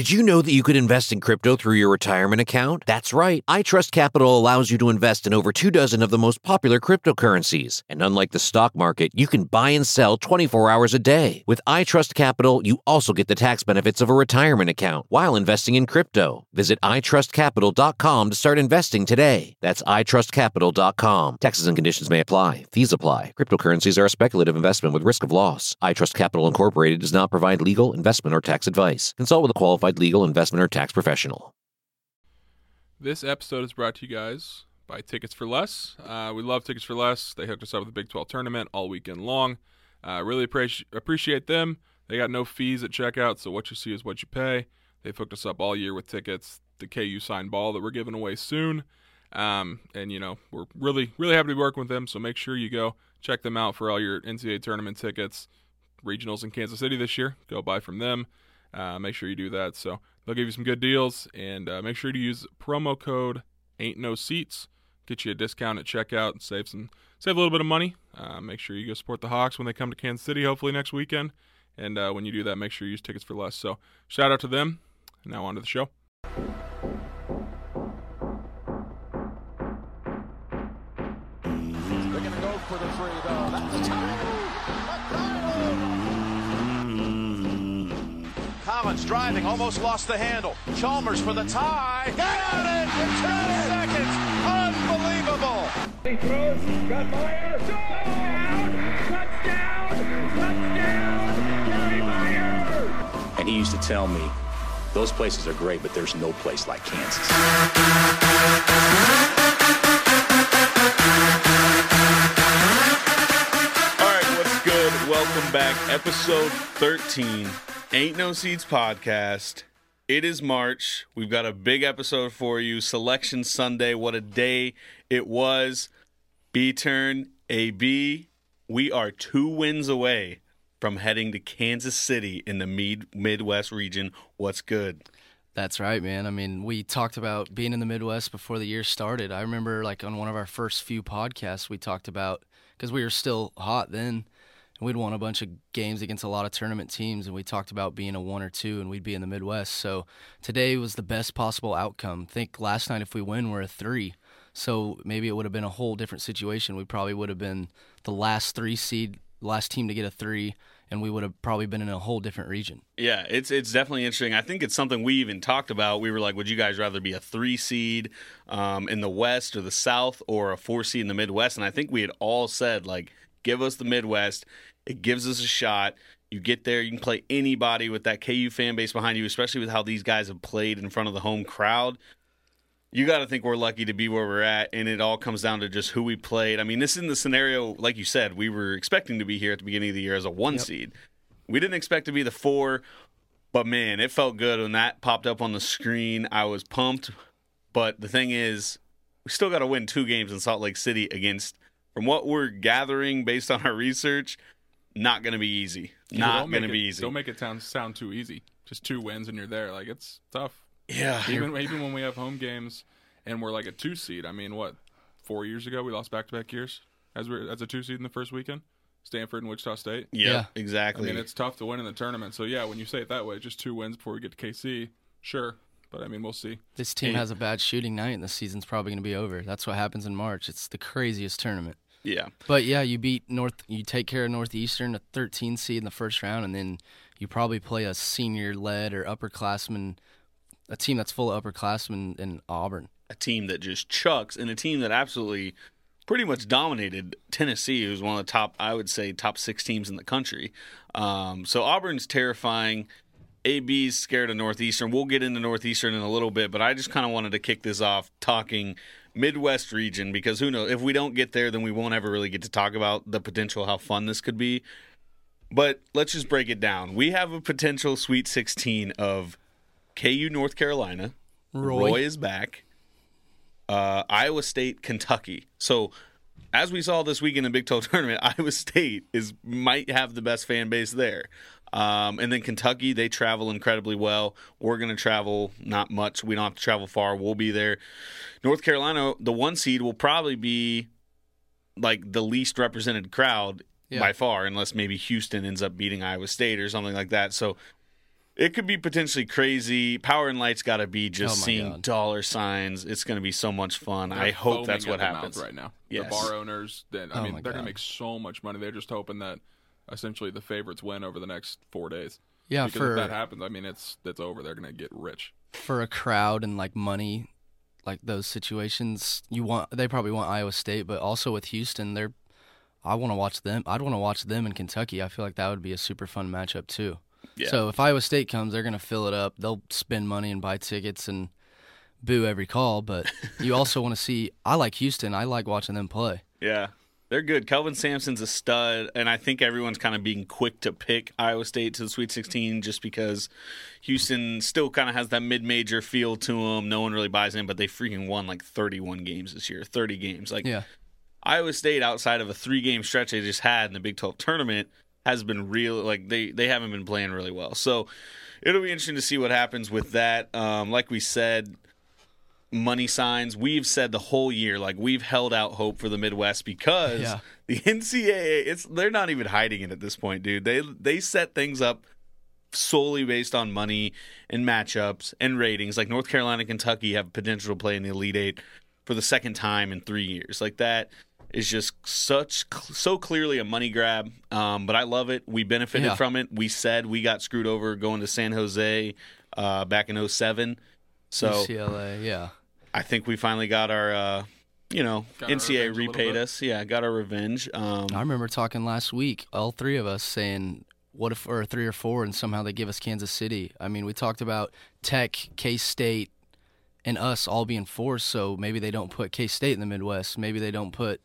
Did you know that you could invest in crypto through your retirement account? That's right. iTrust Capital allows you to invest in over two dozen of the most popular cryptocurrencies. And unlike the stock market, you can buy and sell 24 hours a day. With iTrust Capital, you also get the tax benefits of a retirement account while investing in crypto. Visit itrustcapital.com to start investing today. That's itrustcapital.com. Taxes and conditions may apply. Fees apply. Cryptocurrencies are a speculative investment with risk of loss. iTrust Capital Incorporated does not provide legal, investment, or tax advice. Consult with a qualified legal, investment, or tax professional. This episode is brought to you guys by Tickets for Less. Uh, we love Tickets for Less. They hooked us up with the Big 12 tournament all weekend long. Uh, really appreciate appreciate them. They got no fees at checkout, so what you see is what you pay. They've hooked us up all year with tickets. The KU signed ball that we're giving away soon. Um, and, you know, we're really, really happy to be working with them. So make sure you go check them out for all your NCAA tournament tickets. Regionals in Kansas City this year. Go buy from them. Uh, make sure you do that. So they'll give you some good deals, and uh, make sure to use promo code Ain't No Seats. Get you a discount at checkout and save some save a little bit of money. Uh, make sure you go support the Hawks when they come to Kansas City, hopefully next weekend. And uh, when you do that, make sure you use tickets for less. So shout out to them. Now on to the show. Driving, almost lost the handle. Chalmers for the tie. Got it in two seconds. Unbelievable. He throws, got Meier, touchdown, touchdown, touchdown, Kerry Meier. And he used to tell me, those places are great, but there's no place like Kansas. All right, what's good? Welcome back. Episode 13, Ain't No Seats Podcast. It is March. We've got a big episode for you. Selection Sunday. What a day it was. B turn, AB. We are two wins away from heading to Kansas City in the Mid- Midwest region. What's good? That's right, man. I mean, we talked about being in the Midwest before the year started. I remember, like, on one of our first few podcasts, we talked about because we were still hot then, and we'd won a bunch of games against a lot of tournament teams, and we talked about being a one or two, and we'd be in the Midwest. So today was the best possible outcome. think last night, if we win, we're a three. So maybe it would have been a whole different situation. We probably would have been the last three seed, last team to get a three, and we would have probably been in a whole different region. Yeah, it's it's definitely interesting. I think it's something we even talked about. We were like, would you guys rather be a three seed um, in the West or the South, or a four seed in the Midwest? And I think we had all said like, give us the Midwest. It gives us a shot. You get there, you can play anybody with that KU fan base behind you, especially with how these guys have played in front of the home crowd. You got to think we're lucky to be where we're at, and it all comes down to just who we played. I mean, this is the scenario, like you said, we were expecting to be here at the beginning of the year as a one Yep. seed. We didn't expect to be the four, but man, it felt good when that popped up on the screen. I was pumped. But the thing is, we still got to win two games in Salt Lake City against, from what we're gathering based on our research, not going to be easy. People Not going to be easy. Don't make it sound, sound too easy. Just two wins and you're there. Like, it's tough. yeah. Even, even when we have home games and we're like a two seed. I mean, what, four years ago, we lost back to back years as, we as a two seed in the first weekend? Stanford and Wichita State. Yep, Yeah. I exactly. mean, it's tough to win in the tournament. So yeah, when you say it that way, just two wins before we get to KC, sure. but I mean, we'll see. This team has a bad shooting night, and the season's probably going to be over. That's what happens in March. It's the craziest tournament. Yeah. But yeah, you beat North. You take care of Northeastern, a 13 seed in the first round, and then you probably play a senior-led or upperclassman, a team that's full of upperclassmen in Auburn. A team that just chucks, and a team that absolutely pretty much dominated Tennessee, who's one of the top, I would say, top six teams in the country. Um, so Auburn's terrifying. AB's scared of Northeastern. We'll get into Northeastern in a little bit, but I just kind of wanted to kick this off talking Midwest region because who knows? If we don't get there, then we won't ever really get to talk about the potential, how fun this could be. But let's just break it down. We have a potential Sweet 16 of KU North Carolina. Roy. Roy is back. Uh, Iowa State, Kentucky. So, as we saw this week in the Big 12 tournament, Iowa State is might have the best fan base there. Um, and then Kentucky, they travel incredibly well. We're going to travel not much. We don't have to travel far. We'll be there. North Carolina, the one seed, will probably be like the least represented crowd Yeah. by far, unless maybe Houston ends up beating Iowa State or something like that. So it could be potentially crazy. Power and Light's got to be just Oh seeing God. dollar signs. It's going to be so much fun. They're I hope that's what at the mouth happens. right now. Yes. The bar owners, they- I Oh mean, they're going to make so much money. They're just hoping that essentially the favorites win over the next four days. Yeah, because for if that happens, I mean, it's it's over. They're to get rich. for a crowd and like money, like those situations, you want they probably want Iowa State, but also with Houston, they're I want to watch them. I'd want to watch them in Kentucky. I feel like that would be a super fun matchup too. Yeah. So if Iowa State comes, they're to fill it up. They'll spend money and buy tickets and boo every call, but you also want to see I like Houston. I like watching them play. Yeah. They're good. Kelvin Sampson's a stud, and I think everyone's kind of being quick to pick Iowa State to the Sweet 16 just because Houston still kind of has that mid-major feel to them. No one really buys in, but they freaking won like 31 games this year, 30 games. Like Yeah. Iowa State, outside of a three-game stretch they just had in the Big 12 tournament, has been real. Like they they haven't been playing really well. So it'll be interesting to see what happens with that. Um, like we said, money signs. We've said the whole year, like we've held out hope for the Midwest because Yeah. the NCAA, it's they're not even hiding it at this point, dude. They they set things up solely based on money and matchups and ratings. Like North Carolina, Kentucky have potential to play in the Elite Eight for the second time in three years. Like that is just such so clearly a money grab. Um, but I love it. We benefited Yeah. from it. We said we got screwed over going to San Jose uh, back in 07. So UCLA, yeah. I think we finally got our, uh, you know, Got NCAA revenge a little repaid us. Yeah, got our revenge. Um, I remember talking last week, all three of us saying, "What if or three or four, and somehow they give us Kansas City?" I mean, we talked about Tech, K State, and us all being fours. So maybe they don't put K State in the Midwest. Maybe they don't put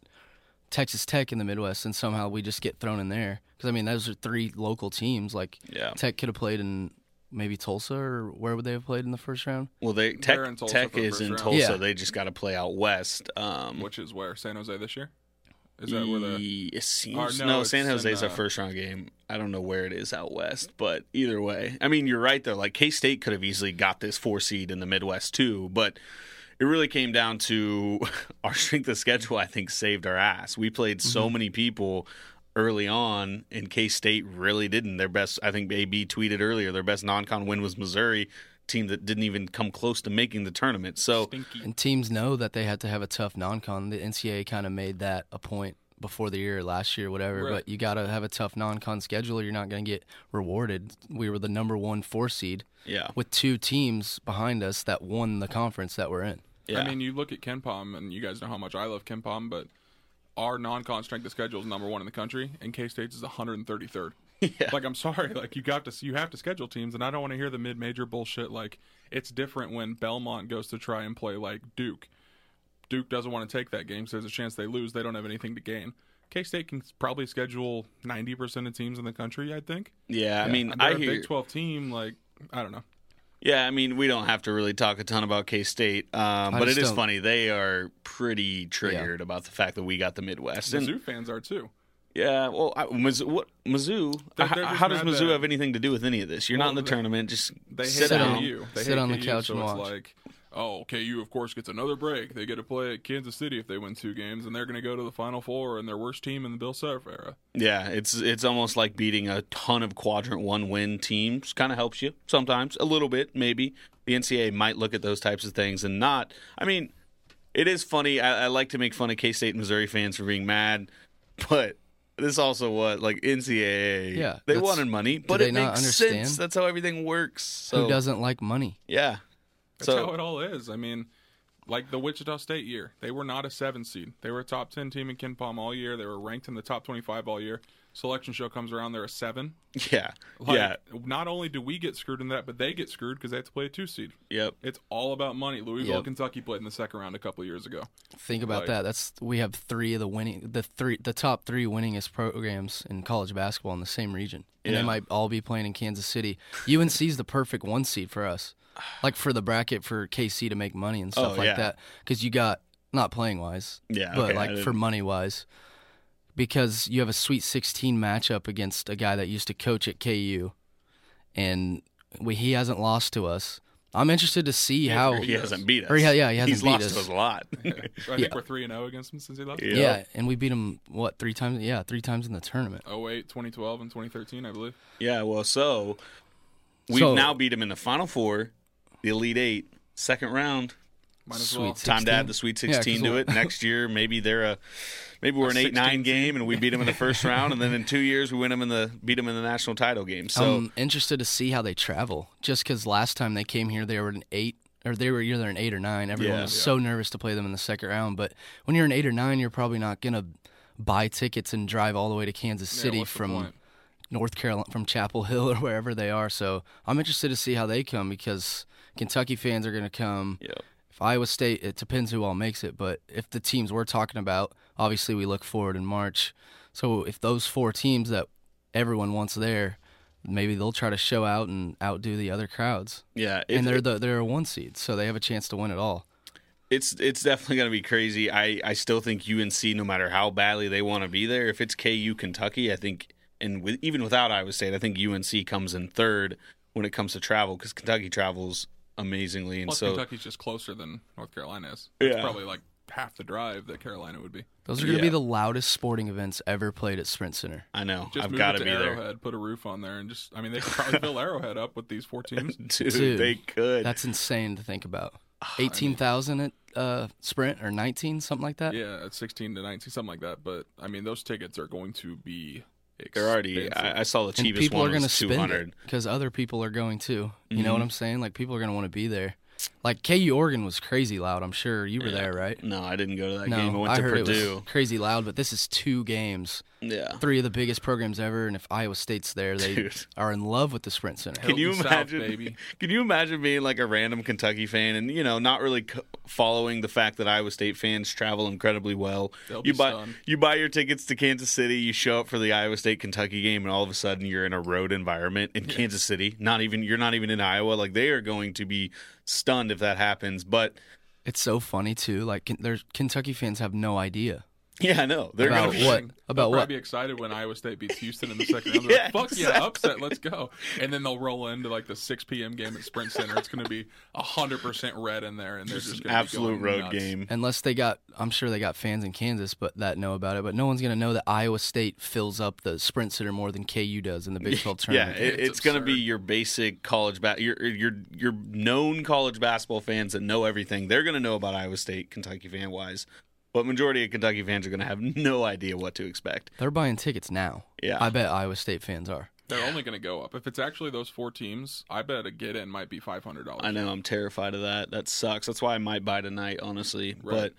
Texas Tech in the Midwest, and somehow we just get thrown in there. Because I mean, those are three local teams. Like Yeah. Tech could have played in maybe Tulsa, or where would they have played in the first round? well, they Tech, in Tulsa Tech is in round. Tulsa. Yeah. They just got to play out west. Um, Which is where San Jose this year. Is that where the it seems no, no, San it's Jose is a uh, first round game. I don't know where it is out west, but either way, I mean, you're right though. Like K State could have easily got this four seed in the Midwest too, but it really came down to our strength of schedule. I think saved our ass. We played Mm-hmm. so many people early on, and K State really didn't. Their best, I think, AB tweeted earlier, their best non-con win was Missouri, team that didn't even come close to making the tournament. So stinky? And teams know that they had to have a tough non-con. The NCAA kind of made that a point before the year, last year, whatever. Right. But you got to have a tough non-con schedule. Or you're not going to get rewarded. We were the number one four seed yeah, with two teams behind us that won the conference that we're in. yeah. I mean, you look at KenPom, and you guys know how much I love KenPom, but our non-con strength of schedule is number one in the country, and K State's is 133rd. Yeah. Like, I'm sorry, like you got to, you have to schedule teams, and I don't want to hear the mid-major bullshit. Like, it's different when Belmont goes to try and play like Duke. Duke doesn't want to take that game, so there's a chance they lose. They don't have anything to gain. K State can probably schedule 90% of teams in the country. I think. yeah. I mean, I hear Big 12 team. Like, I don't know. Yeah, I mean, we don't have to really talk a ton about K State, um, but it just is don't- funny. They are pretty triggered about the fact that we got the Midwest. And, Mizzou fans are too. yeah, well, I, Mizzou, what, Mizzou They're- how, they're how does mad Mizzou that- have anything to do with any of this? You're Well, not in the they- tournament. Just They sit Sit down. on- KU. They sit hate on the couch so and it's watch. like, Oh, KU of course gets another break. They get to play at Kansas City if they win two games, and they're going to go to the Final Four and their worst team in the Bill Self era. Yeah, it's it's almost like beating a ton of quadrant one win teams. Kind of helps you sometimes, a little bit maybe. The NCAA might look at those types of things and not. I mean, it is funny. I, I like to make fun of K State and Missouri fans for being mad, but this also what like NCAA. Yeah, they that's- wanted money, but it makes sense. That's how everything works. So Who doesn't like money? Yeah. That's so how it all is. I mean, like the Wichita State year, they were not a seven seed. They were a top ten team in KenPom all year. They were ranked in the top twenty-five all year. Selection show comes around, they're a seven. yeah, Like, yeah, Not only do we get screwed in that, but they get screwed because they have to play a two seed. yep. It's all about money. Louisville, Yep. Kentucky played in the second round a couple of years ago. Think about Like- that. That's we have three of the winning, the three, the top three winningest programs in college basketball in the same region, and Yeah. they might all be playing in Kansas City. UNC is the perfect one seed for us, like for the bracket for KC to make money and oh, stuff Oh, like yeah. that. Because you got not playing wise, Yeah, but okay, like for money wise, because you have a Sweet 16 matchup against a guy that used to coach at KU, and we he hasn't lost to us. I'm interested to see how. He hasn't beat us. Or he ha- yeah, he hasn't He's beat lost us. to us a lot. I think we're three and zero against him since he left. Yeah. Yeah, and we beat him what three times? Yeah, three times in the tournament. 08, 2012, and 2013, I believe. Yeah, well, so we've So- now beat him in the Final Four, the Elite Eight, second round. Might as Sweet well. sixteen. Time to add the Sweet Yeah, 16 'cause to it. Next year, maybe they're a maybe we're A an 8 9 team. game and we beat them in the first round, and then in two years we win them in the beat them in the national title game. So I'm interested to see how they travel. Just because last time they came here, they were an eight, or they were either an eight or nine. Everyone Yeah. was so nervous to play them in the second round. But when you're an eight or nine, you're probably not gonna buy tickets and drive all the way to Kansas Yeah, City what's the from point? North Carolina, from Chapel Hill or wherever they are. So I'm interested to see how they come because Kentucky fans are gonna come. Yep. If Iowa State, it depends who all makes it, but if the teams we're talking about, obviously we look forward in March. So if those four teams that everyone wants there, maybe they'll try to show out and outdo the other crowds. yeah, and they're the they're a one seed, so they have a chance to win it all. it's it's definitely going to be crazy. I, I still think UNC, no matter how badly they want to be there, if it's KU Kentucky, I think, and with, even without Iowa State, I think UNC comes in third when it comes to travel because Kentucky travels amazingly, and Plus, so Kentucky's just closer than North Carolina is. It's Yeah. probably like half the drive that Carolina would be. Those are going to be the loudest sporting events ever played at Sprint Center. I know Just I've got to to be there, Arrowhead, put a roof on there, and just, I mean, they could probably fill Arrowhead up with these four teams. dude, Dude, They could. That's insane to think about. Ah, Eighteen thousand at uh, Sprint or nineteen, something like that. Yeah, at 16 to 19, something like that. But, I mean, those tickets are going to be They're already. I, I saw the and cheapest people one are going to was two spend because other people are going too. You know what Mhm. I'm saying? Like people are going to want to be there. Like KU Oregon was crazy loud. I'm sure you were there, right? No, I didn't go to that no, game. I went to heard it Purdue. was crazy loud. But this is two games, Yeah. three of the biggest programs ever. And if Iowa State's there, they Dude. are in love with the Sprint Center. Can you Hilton South, imagine? baby. Can you imagine being like a random Kentucky fan and you know not really c- following the fact that Iowa State fans travel incredibly well? They'll you be buy stunned. you buy your tickets to Kansas City, you show up for the Iowa State Kentucky game, and all of a sudden you're in a road environment in Kansas City. Not even you're not even in Iowa. Like they are going to be stunned if that happens. But It's so funny too. Like there's Kentucky fans have no idea. yeah, I know they're About gonna be what? They'll About what? be excited when Iowa State beats Houston in the second round. They're Yeah, like, Fuck yeah, upset, let's go. And then they'll roll into like the 6 p.m. game at Sprint Center. It's going to be 100% red in there, and they're just, just going to absolute be road nuts. game. Unless they got, I'm sure they got fans in Kansas, but that know about it. But no one's gonna know that Iowa State fills up the Sprint Center more than KU does in the Big 12 Yeah, tournament. it, It's it's going to be your basic college ba- your your your known college basketball fans that know everything. They're going to know about Iowa State, Kentucky fan wise, but majority of Kentucky fans are going to have no idea what to expect. They're buying tickets now. Yeah. I bet Iowa State fans are. They're only going to go up. If it's actually those four teams, I bet a get in might be $500. I know I'm terrified of that. That sucks. That's why I might buy tonight, honestly. Right.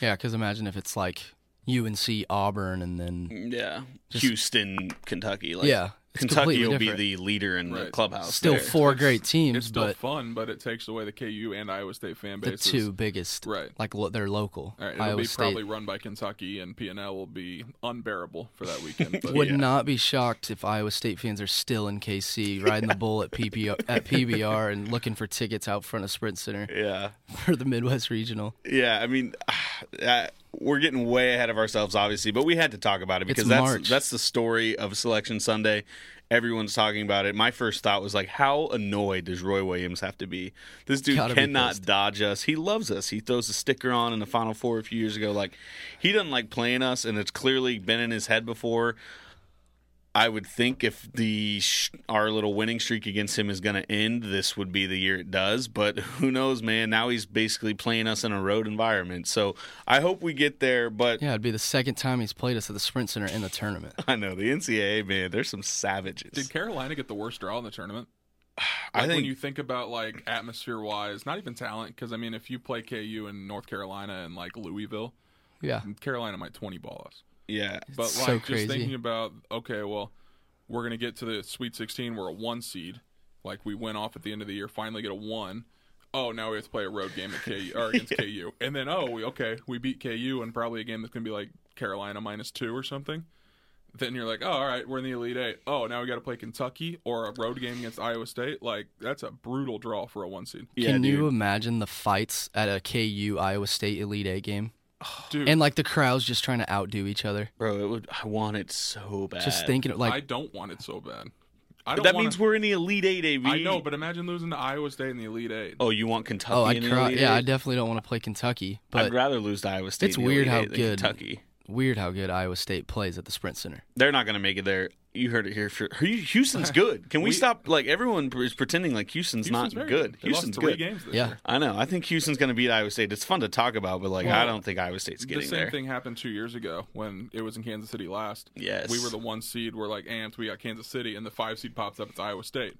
Yeah, because imagine if it's like UNC, Auburn, and then yeah, Just- Houston, Kentucky. Like, yeah, it's Kentucky will different. be the leader in the clubhouse. still there. four It's- great teams, It's still but fun, but it takes away the KU and Iowa State fan the bases. two biggest, Right. Like lo- they're local. All right, it'll Iowa be State probably run by Kentucky, and P&L will be unbearable for that weekend. But would Yeah. not be shocked if Iowa State fans are still in KC riding the bull at PPR, at PBR and looking for tickets out front of Sprint Center Yeah. for the Midwest Regional. Yeah, I mean, uh, we're getting way ahead of ourselves, obviously, but we had to talk about it because that's March. that's the story of Selection Sunday. Everyone's talking about it. My first thought was like, how annoyed does Roy Williams have to be? This dude Gotta cannot dodge us. He loves us. He throws a sticker on in the Final Four a few years ago. Like, he doesn't like playing us, and it's clearly been in his head before. I would think if the sh- our little winning streak against him is going to end, this would be the year it does. But who knows, man? Now he's basically playing us in a road environment. So I hope we get there. But Yeah, it'd be the second time he's played us at the Sprint Center in the tournament. I know the NCAA man. There's some savages. Did Carolina get the worst draw in the tournament? I think when you think about like atmosphere wise, not even talent, because I mean, if you play KU in North Carolina and like Louisville, Yeah. Carolina might twenty ball us. Yeah. But It's like so just crazy. thinking about okay, well, we're gonna get to the Sweet Sixteen. We're a one seed. Like we went off at the end of the year, finally get a one. Oh, now we have to play a road game at KU or against KU, and then oh, we okay, we beat KU, and probably a game that's gonna be like Carolina minus two or something. Then you're like, oh, all right, we're in the Elite Eight. Oh, now we got to play Kentucky or a road game against Iowa State. Like that's a brutal draw for a one seed, Yeah, Can you imagine the fights at a KU Iowa State Elite Eight game? Dude. And like the crowds just trying to outdo each other. Bro, it would. I want it so bad. Just thinking like I don't want it so bad. I don't that wanna- means we're in the Elite Eight, AV. I know, but imagine losing to Iowa State in the Elite Eight. oh, you want Kentucky? Oh, I'd in the cry. Elite Yeah, I definitely don't want to play Kentucky. But I'd rather lose to Iowa State. it's in the weird Elite how Eight good Kentucky. weird how good Iowa State plays at the Sprint Center. They're not going to make it there. You heard it here. For, Houston's good. Can we, We- stop? Like everyone is pretending like Houston's, Houston's not very good. They Houston's lost three good. games this Yeah. year. I know. I think Houston's going to beat Iowa State. It's fun to talk about, but like I don't think Iowa State's getting there. The same there. thing happened two years ago when it was in Kansas City last. Yes. we were the one seed. We're like amped. We got Kansas City, and the five seed pops up. It's Iowa State.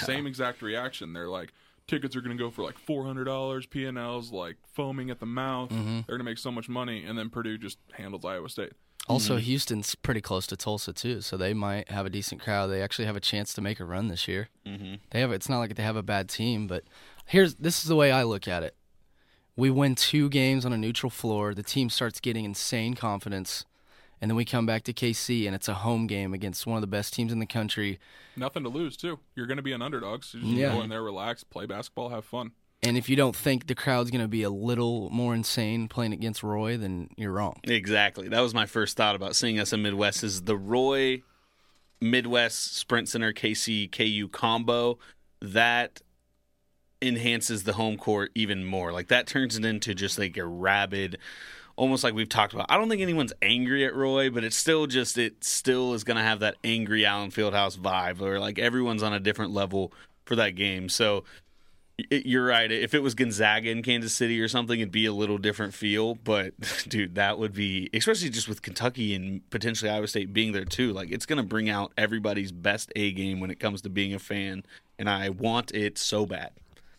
Same exact reaction. They're like, tickets are going to go for like four hundred dollars. PNL's like foaming at the mouth. Mm-hmm. They're going to make so much money, and then Purdue just handles Iowa State. Also, Mm-hmm. Houston's pretty close to Tulsa too, so they might have a decent crowd. They actually have a chance to make a run this year. Mm-hmm. They have. It's not like they have a bad team, but here's this is the way I look at it. We win two games on a neutral floor. The team starts getting insane confidence, and then we come back to KC, and it's a home game against one of the best teams in the country. Nothing to lose too. You're going to be an underdog, so you just Yeah. go in there, relax, play basketball, have fun. And if you don't think the crowd's going to be a little more insane playing against Roy, then you're wrong. Exactly. That was my first thought about seeing us in Midwest is the Roy Midwest Sprint Center KC KU combo that enhances the home court even more. Like that turns it into just like a rabid almost like we've talked about. I don't think anyone's angry at Roy, but it's still just it still is going to have that angry Allen Fieldhouse vibe where like everyone's on a different level for that game. So you're right. If it was Gonzaga in Kansas City or something, it'd be a little different feel. But dude, that would be especially just with Kentucky and potentially Iowa State being there too. Like it's going to bring out everybody's best A game when it comes to being a fan, and I want it so bad.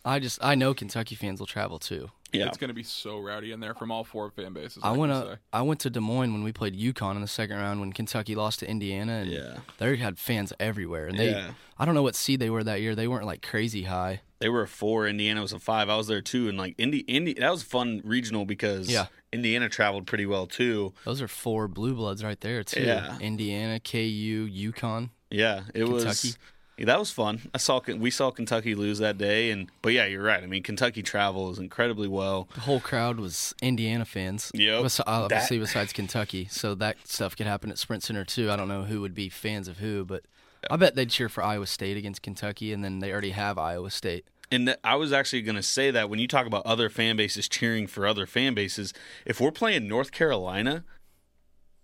I just I know Kentucky fans will travel too. Yeah, It's going to be so rowdy in there from all four fan bases. I can went to I went to Des Moines when we played UConn in the second round when Kentucky lost to Indiana, and Yeah. they had fans everywhere. And they, Yeah. I don't know what seed they were that year. They weren't like crazy high. They were a four. Indiana was a five. I was there too, and like Indy, Indy, that was fun regional because Yeah. Indiana traveled pretty well too. Those are four blue bloods right there too. Yeah. Indiana, KU, UConn. Yeah, it was. Kentucky. yeah, that was fun. I saw we saw Kentucky lose that day, and but yeah, you're right. I mean, Kentucky travels incredibly well. The whole crowd was Indiana fans. Yep. Bes- obviously, That- besides Kentucky, so that stuff could happen at Sprint Center too. I don't know who would be fans of who, but I bet they'd cheer for Iowa State against Kentucky, and then they already have Iowa State. And th- I was actually going to say that when you talk about other fan bases cheering for other fan bases, if we're playing North Carolina,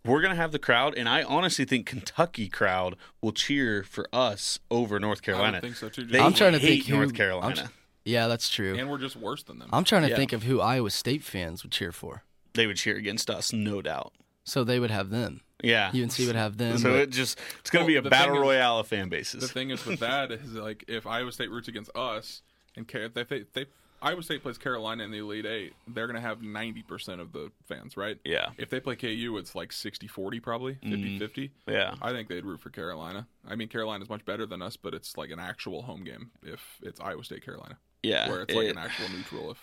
we're going to have the crowd, and I honestly think Kentucky crowd will cheer for us over North I Carolina. would think so too. They I'm trying to hate think who North I'm Carolina. tr- yeah, that's true. and we're just worse than them. I'm trying to Yeah. think of who Iowa State fans would cheer for. they would cheer against us, no doubt. So they would have them. Yeah, UNC would have them. So but- it just it's going to Well, be a battle thing is- royale of fan bases. the thing is with that is like if Iowa State roots against us and Ca- if they, they, they Iowa State plays Carolina in the Elite Eight, they're gonna have ninety percent of the fans, right? Yeah. If they play KU, it's like 60-40 probably, mm-hmm. 50-50. Yeah. I think they'd root for Carolina. I mean, Carolina's much better than us, but it's like an actual home game if it's Iowa State Carolina, Yeah, where it's like it- an actual neutral if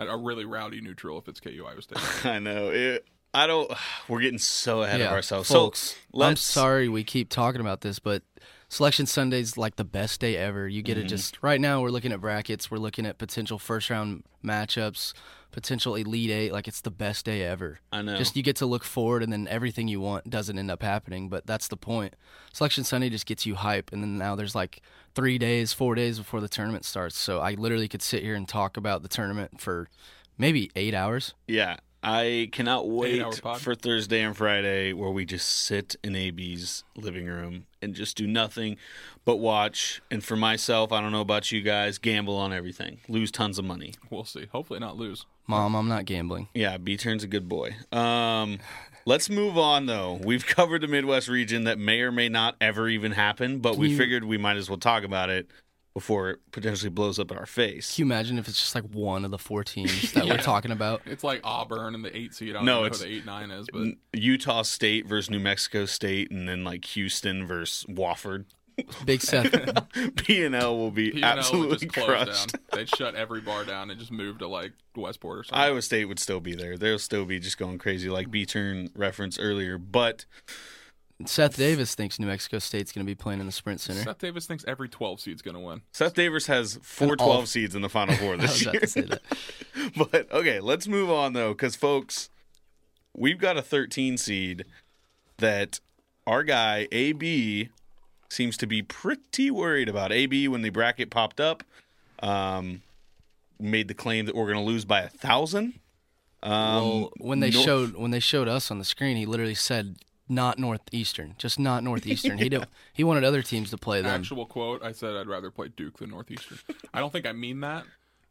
a, a really rowdy neutral if it's KU Iowa State. I know. It, I don't. We're getting so ahead yeah, of ourselves. folks. so. I'm sorry we keep talking about this, but Selection Sunday's like the best day ever. You get Mm-hmm. it just right now. We're looking at brackets. We're looking at potential first round matchups, potential elite eight. Like it's the best day ever. I know. Just you get to look forward, and then everything you want doesn't end up happening. But that's the point. Selection Sunday just gets you hype, and then now there's like three days, four days before the tournament starts. So I literally could sit here and talk about the tournament for maybe eight hours. Yeah, I cannot wait for Thursday and Friday where we just sit in AB's living room and just do nothing but watch. And for myself, I don't know about you guys, gamble on everything, lose tons of money. We'll see. Hopefully not lose. Mom, I'm not gambling. Yeah, B turn's a good boy. Um, let's move on though. We've covered the Midwest region that may or may not ever even happen, but we you- figured we might as well talk about it before it potentially blows up in our face. Can you imagine if it's just like one of the four teams that we're talking about? It's like Auburn and the eight seed. I don't No, know it's- who the eight nine is, but N- Utah State versus New Mexico State, and then like Houston versus Wofford. Big Seth. P and L will be P&L would absolutely just close crushed. down. They'd shut every bar down and just move to like Westport or something. Iowa State would still be there. They'll still be just going crazy, like B turn referenced earlier. But Seth Davis thinks New Mexico State's going to be playing in the Sprint Center. Seth Davis thinks every twelve seed's going to win. Seth Davis has four And all- 12 seeds in the Final Four I was this about year. to say that. but okay, let's move on though, because folks, we've got a 13 seed that our guy AB seems to be pretty worried about. AB when the bracket popped up, um, made the claim that we're going to lose by a thousand. Um, Well, when they Nor- showed when they showed us on the screen, he literally said not Northeastern, just not Northeastern. He did, he wanted other teams to play them. Actual quote: I said I'd rather play Duke than Northeastern. I don't think I mean that,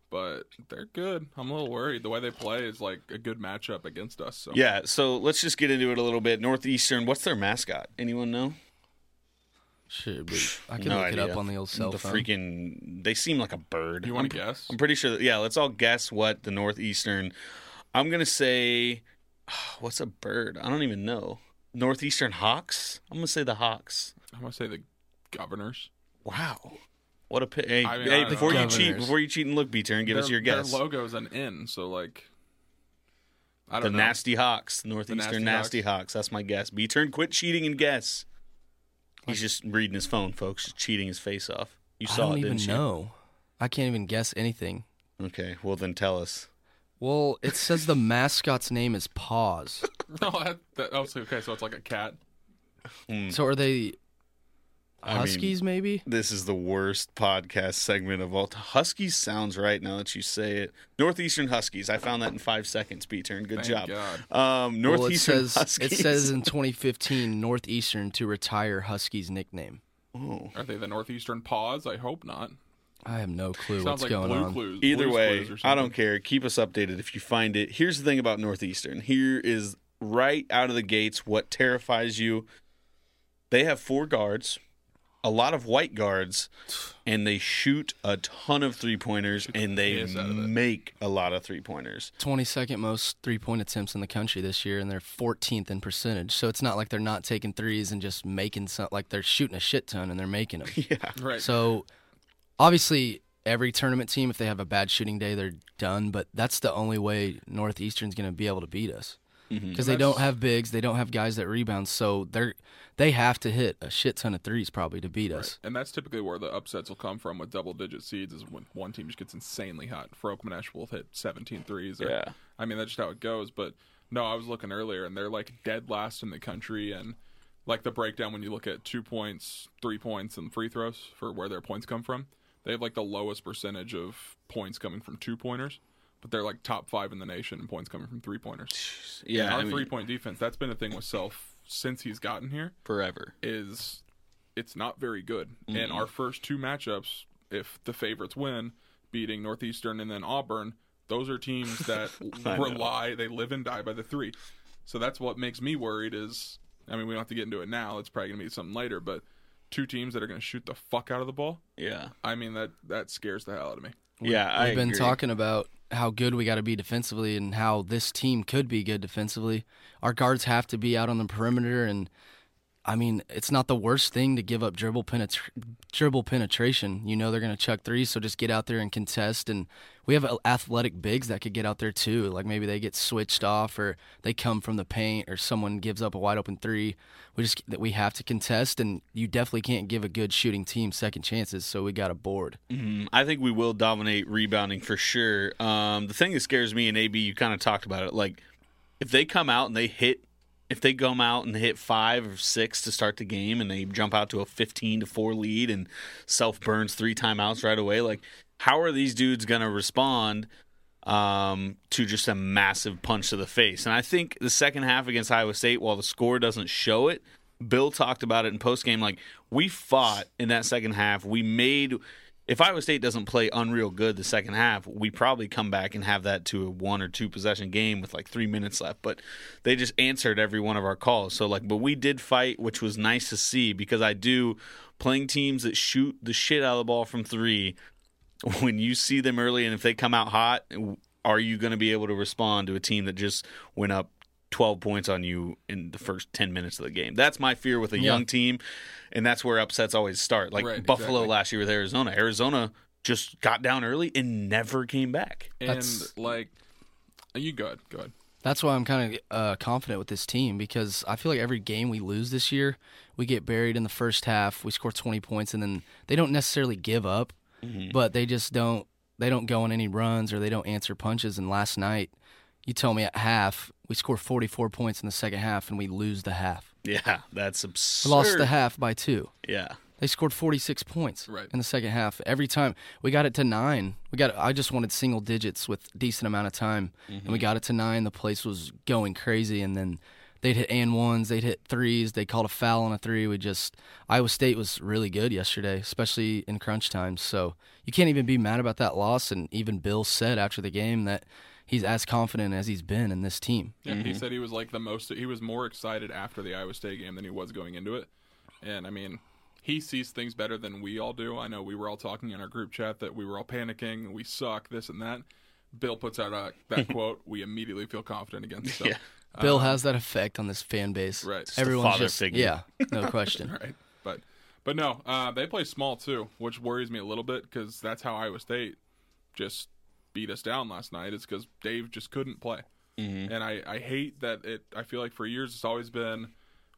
but they're good. I'm a little worried. The way they play is like a good matchup against us. So yeah, so let's just get into it a little bit. Northeastern, what's their mascot? Anyone know? Should be. I can no look idea. it up on the old cell the phone. freaking, they seem like a bird. You wanna I'm- guess? I'm pretty sure. That, yeah, let's all guess what the northeastern. I'm gonna say, what's a bird? I don't even know. Northeastern hawks. I'm gonna say the hawks. I'm gonna say the Governors. Wow, what a pick! Hey, I mean, hey before know. you cheat, before you cheat and look, B turn, give us your guess. Their logo's an N, so like, I the don't know. nasty hawks, northeastern Nasty nasty hawks. That's my guess. B turn, quit cheating and guess. He's just reading his phone, folks. Just cheating his face off. You I saw don't it, even didn't you? know. I can't even guess anything. Okay, well then tell us. Well, it says the mascot's name is Paws. No, that, that, oh, so- okay, so it's like a cat. So are they I mean, Huskies? maybe. This is the worst podcast segment of all. Huskies sounds right now that you say it. Northeastern Huskies. I found that in five seconds. B turn. Good Thank job. God. Um, Well, it Northeastern says Huskies. it says in 2015 Northeastern to retire Huskies nickname. Oh. Are they the Northeastern Paws? I hope not. I have no clue Sounds what's like going Blue on. Clues. Either Blues way, Clues I don't care. Keep us updated if you find it. Here's the thing about Northeastern. Here is right out of the gates what terrifies you. They have four guards, a lot of white guards, and they shoot a ton of three pointers, and they piss out of it. make a lot of three pointers. 22nd most three point attempts in the country this year, and they're 14th in percentage. So it's not like they're not taking threes and just making some, like they're shooting a shit ton and they're making them. Yeah. Right. So obviously, every tournament team, if they have a bad shooting day, they're done. But that's the only way Northeastern's going to be able to beat us Mm-hmm. because they don't have bigs, they don't have guys that rebound. So they're they have to hit a shit ton of threes probably to beat us. And that's typically where the upsets will come from with double digit seeds is when one team just gets insanely hot. for Frokmanesh will hit 17 threes. Or, Yeah. I mean, that's just how it goes. But no, I was looking earlier and they're like dead last in the country. And like the breakdown when you look at two points, three points, and free throws for where their points come from, they have like the lowest percentage of points coming from two pointers. But they're like top five in the nation in points coming from three pointers. Yeah. our I mean, three point defense, that's been a thing with Self since he's gotten here forever. is it's not very good. And mm-hmm. our first two matchups, if the favorites win, beating Northeastern and then Auburn, those are teams that I know. rely, they live and die by the three. So that's what makes me worried is, I mean, we don't have to get into it now. It's probably going to be something later, but two teams that are going to shoot the fuck out of the ball. Yeah. I mean, that, that scares the hell out of me. Yeah. I We've been agree. talking about how good we got to be defensively and how this team could be good defensively. Our guards have to be out on the perimeter, and I mean, it's not the worst thing to give up dribble penetra- dribble penetration. You know they're going to chuck threes, so just get out there and contest. And we have athletic bigs that could get out there too. Like maybe they get switched off, or they come from the paint, or someone gives up a wide open three. We just that we have to contest, and you definitely can't give a good shooting team second chances. So we got a board. Mm, I think we will dominate rebounding for sure. Um, the thing that scares me and AB, you kind of talked about it. Like if they come out and they hit if they come out and hit five or six to start the game and they jump out to a 15 to 4 lead and self burns three timeouts right away like how are these dudes going to respond um, to just a massive punch to the face? And i think the second half against iowa state while the score doesn't show it bill talked about it in post game like we fought in that second half. We made if Iowa State doesn't play unreal good the second half, we probably come back and have that to a one or two possession game with like three minutes left. But they just answered every one of our calls. So like, but we did fight, which was nice to see because I do playing teams that shoot the shit out of the ball from three. When you see them early and if they come out hot, are you going to be able to respond to a team that just went up 12 points on you in the first 10 minutes of the game. That's my fear with a yeah. young team, and that's where upsets always start. Like right, Buffalo exactly. last year with Arizona. Arizona just got down early and never came back. And that's, like, you good, good. That's why I'm kind of uh, confident with this team because I feel like every game we lose this year, we get buried in the first half. We score 20 points, and then they don't necessarily give up, mm-hmm. but they just don't. They don't go on any runs or they don't answer punches. And last night, you tell me at half we score 44 points in the second half and we lose the half. Yeah, that's absurd. We lost the half by two. Yeah. They scored 46 points right. in the second half. Every time we got it to nine, we got. I just wanted single digits with decent amount of time, mm-hmm. and we got it to nine. The place was going crazy, and then they'd hit and ones, they'd hit threes. They called a foul on a three. We just Iowa State was really good yesterday, especially in crunch times. So you can't even be mad about that loss. And even Bill said after the game that he's as confident as he's been in this team. Yeah, mm-hmm. he said he was like the most. He was more excited after the Iowa State game than he was going into it. And I mean, he sees things better than we all do. I know we were all talking in our group chat that we were all panicking, we suck, this and that. Bill puts out a, that quote. We immediately feel confident again. So, yeah. Bill um, has that effect on this fan base. Right. Everyone's just figure. yeah, no question. right. But but no, uh, they play small too, which worries me a little bit because that's how Iowa State just beat us down last night is because Dave just couldn't play. Mm-hmm. And I, I hate that it. I feel like for years it's always been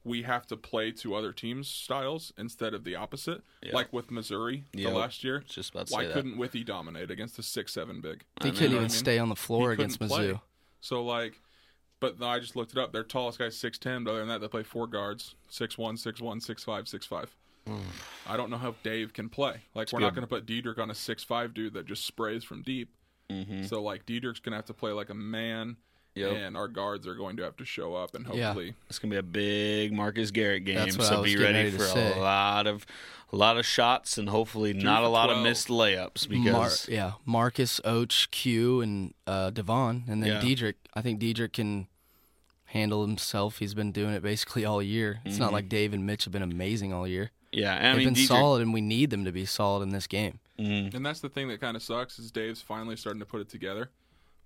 we have to play to other teams' styles instead of the opposite. Like with Missouri yep. the last year. Just about Why couldn't Withy dominate against the six seven big? He couldn't even I mean? stay on the floor he against Mizzou. Play. So like, but I just looked it up. Their tallest guy's six ten. But other than that, they play four guards: six one, six one, six five, six five. I don't know how Dave can play. Like, it's we're good. not going to put Dedric on a six five dude that just sprays from deep. Mm-hmm. So like Dedric's gonna have to play like a man. Yep. And our guards are going to have to show up, and hopefully, yeah. it's going to be a big Marcus Garrett game. So be ready, ready for a lot of, a lot of shots, and hopefully Two not a lot 12. of missed layups. Because Mar- yeah, Marcus, Och, Q, and uh, Devon, and then yeah. Dedric. I think Dedric can handle himself. He's been doing it basically all year. It's mm-hmm. not like Dave and Mitch have been amazing all year. Yeah, I they've mean, been Dedric... solid, and we need them to be solid in this game. Mm-hmm. And that's the thing that kind of sucks is Dave's finally starting to put it together.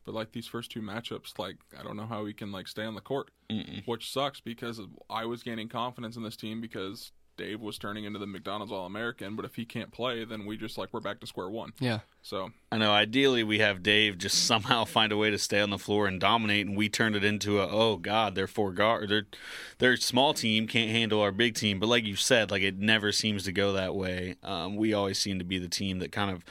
But like these first two matchups, like I don't know how he can like stay on the court, Mm-mm. which sucks because I was gaining confidence in this team because Dave was turning into the McDonald's All American, but if he can't play, then we just like we're back to square one. Yeah. So I know. Ideally, we have Dave just somehow find a way to stay on the floor and dominate, and we turned it into a oh god, they're four guard, they're their small team can't handle our big team. But like you said, like it never seems to go that way. Um, we always seem to be the team that kind of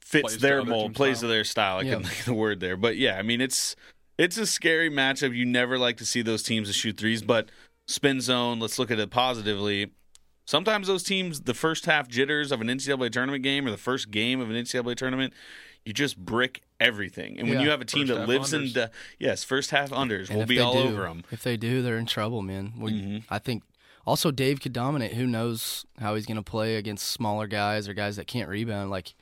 fits plays their mold, plays style. to their style. I yep. couldn't think of the word there, but yeah, I mean it's it's a scary matchup. You never like to see those teams to shoot threes, but spin zone. Let's look at it positively. Sometimes those teams, the first half jitters of an NCAA tournament game or the first game of an NCAA tournament, you just brick everything. And when yeah. you have a team that lives unders. in the yes, first half unders, and we'll be all do, over them. If they do, they're in trouble, man. We, mm-hmm. I think also Dave could dominate. Who knows how he's going to play against smaller guys or guys that can't rebound? Like,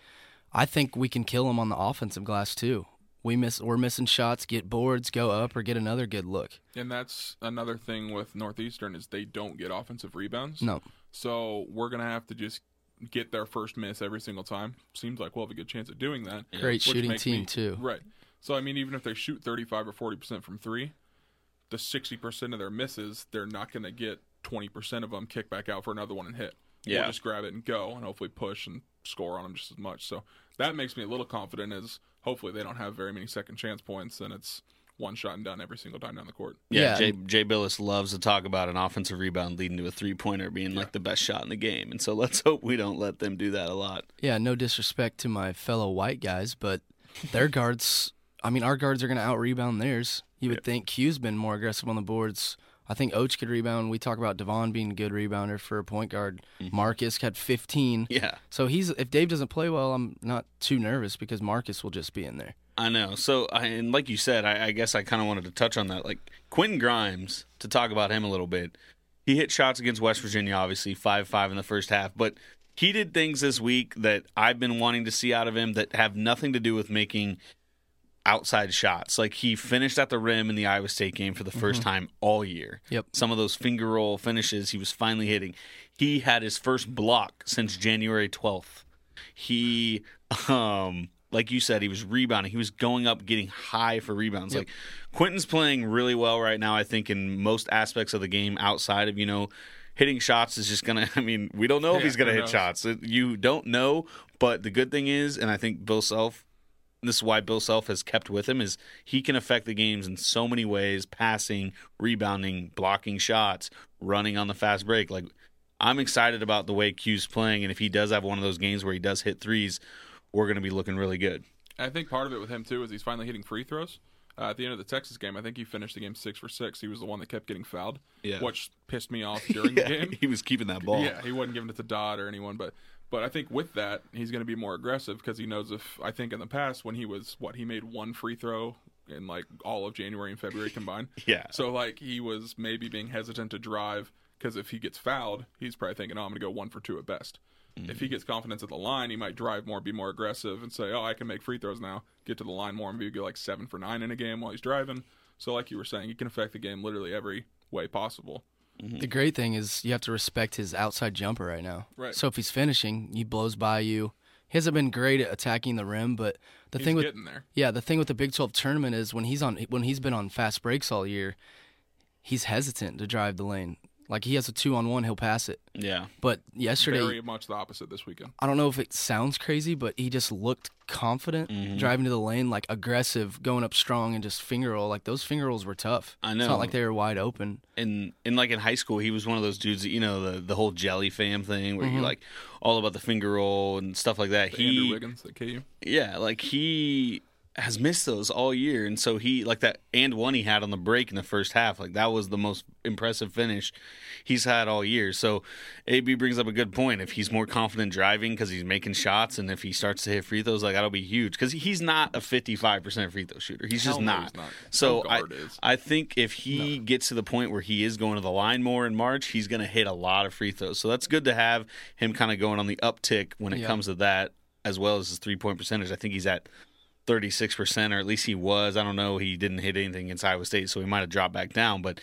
I think we can kill him on the offensive glass too we miss we're missing shots, get boards, go up, or get another good look. And that's another thing with Northeastern is they don't get offensive rebounds. No. So we're gonna have to just get their first miss every single time. Seems like we'll have a good chance at doing that. Great shooting team me, too. Right. So I mean, even if they shoot thirty-five or forty percent from three, the sixty percent of their misses, they're not gonna get 20% of them kick back out for another one and hit. Yeah. Or just grab it and go and hopefully push and score on them just as much. So that makes me a little confident as hopefully they don't have very many second chance points and it's one shot and done every single time down the court. Yeah, Yeah, Jay, and- Jay Bilas loves to talk about an offensive rebound leading to a three pointer being like the best shot in the game. And so let's hope we don't let them do that a lot. Yeah, no disrespect to my fellow white guys, but their guards, I mean, our guards are going to out rebound theirs. You would think Q's been more aggressive on the boards. I think Oach could rebound. We talk about Devon being a good rebounder for a point guard. Mm-hmm. Marcus had 15. Yeah. So he's if Dave doesn't play well, I'm not too nervous because Marcus will just be in there. I know. So, I, and like you said, I, I guess I kind of wanted to touch on that. Like Quentin Grimes, to talk about him a little bit. He hit shots against West Virginia, obviously five five in the first half, but he did things this week that I've been wanting to see out of him that have nothing to do with making outside shots. Like he finished at the rim in the Iowa State game for the 1st time all year. Yep. Some of those finger roll finishes he was finally hitting. He had his first block since January 12th. He um like you said, he was rebounding. He was going up, getting high for rebounds. Like Quentin's playing really well right now. I think in most aspects of the game, outside of you know hitting shots, is just gonna. I mean, we don't know if he's gonna hit knows? shots. You don't know, but the good thing is, and I think Bill Self. This is why Bill Self has kept with him is he can affect the games in so many ways: passing, rebounding, blocking shots, running on the fast break. Like I'm excited about the way Q's playing, and if he does have one of those games where he does hit threes, we're going to be looking really good. I think part of it with him too is he's finally hitting free throws. Uh, at the end of the Texas game, I think he finished the game six for six. He was the one that kept getting fouled, Yeah. which pissed me off during the game. he was keeping that ball. Yeah, he wasn't giving it to Dodd or anyone, but but I think with that he's going to be more aggressive because he knows if I think in the past when he was what he made one free throw in like all of January and February combined. Yeah. So like he was maybe being hesitant to drive because if he gets fouled, he's probably thinking, "Oh, I'm going to go one for two at best." If he mm-hmm. gets confidence at the line, he might drive more, be more aggressive, and say, "Oh, I can make free throws now." Get to the line more and maybe go like seven for nine in a game while he's driving. So, like you were saying, he can affect the game literally every way possible. The great thing is you have to respect his outside jumper right now. Right. So if he's finishing, he blows by you. He hasn't been great at attacking the rim, but the He's thing with getting there. yeah, the thing with the Big 12 tournament is when he's on when he's been on fast breaks all year, he's hesitant to drive the lane. Like he has a two on one, he'll pass it. Yeah. But yesterday, Very much the opposite this weekend. I don't know if it sounds crazy, but he just looked confident Mm-hmm. driving to the lane, like aggressive, going up strong, and just finger roll. Like those finger rolls were tough. I know. It's know. not like they were wide open. And and like in high school, he was one of those dudes that you know the the whole jelly fam thing where you like all about the finger roll and stuff like that. The Andrew he Wiggins at KU. yeah, like he has missed those all year, and so he like that and one he had on the break in the first half. Like that was the most impressive finish he's had all year. So AB brings up a good point. If he's more confident driving because he's making shots, and if he starts to hit free throws, like that'll be huge because he's not a fifty-five percent free throw shooter. He's just no, not. he's not. So No I, is. I think if he gets to the point where he is going to the line more in March, he's going to hit a lot of free throws. So that's good to have him kind of going on the uptick when it Yeah. comes to that, as well as his three point percentage. I think he's at 36%, or at least he was. I don't know. He didn't hit anything against Iowa State, so he might have dropped back down, but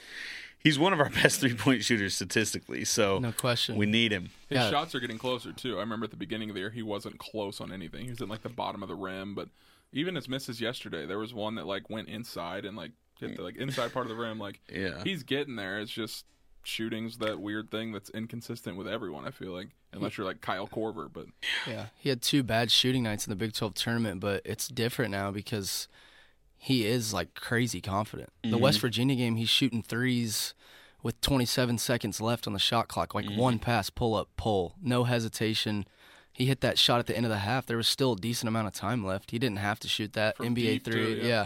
he's one of our best three point shooters statistically. So No question. we need him. His Yeah. shots are getting closer too. I remember at the beginning of the year he wasn't close on anything. He was in like the bottom of the rim, but even his misses yesterday, there was one that like went inside and like hit the like inside part of the rim. Like Yeah. he's getting there. It's just shooting's that weird thing that's inconsistent with everyone. I feel like unless you're like Kyle Korver, but Yeah, he had two bad shooting nights in the Big 12 tournament, but it's different now because he is like crazy confident. The West Virginia game, he's shooting threes with 27 seconds left on the shot clock, like one pass, pull up, pull, no hesitation. He hit that shot at the end of the half. There was still a decent amount of time left. He didn't have to shoot that From NBA three. too, yeah. yeah.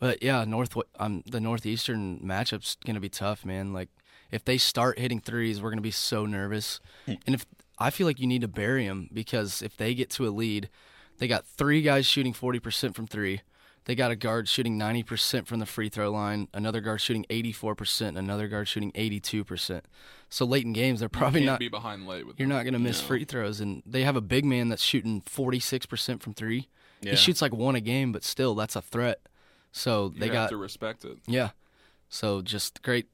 But yeah, north um the northeastern matchup's gonna be tough, man. Like if they start hitting threes, we're gonna be so nervous. Hmm. And if I feel like you need to bury them because if they get to a lead, they got three guys shooting forty percent from three. They got a guard shooting ninety percent from the free throw line, another guard shooting eighty four percent, another guard shooting eighty two percent. So late in games, they're probably can't be behind late with you're them. not going to miss free throws. And they have a big man that's shooting 46% from three. Yeah. He shoots like one a game, but still, that's a threat. So You they have got, to respect it. yeah. So just great,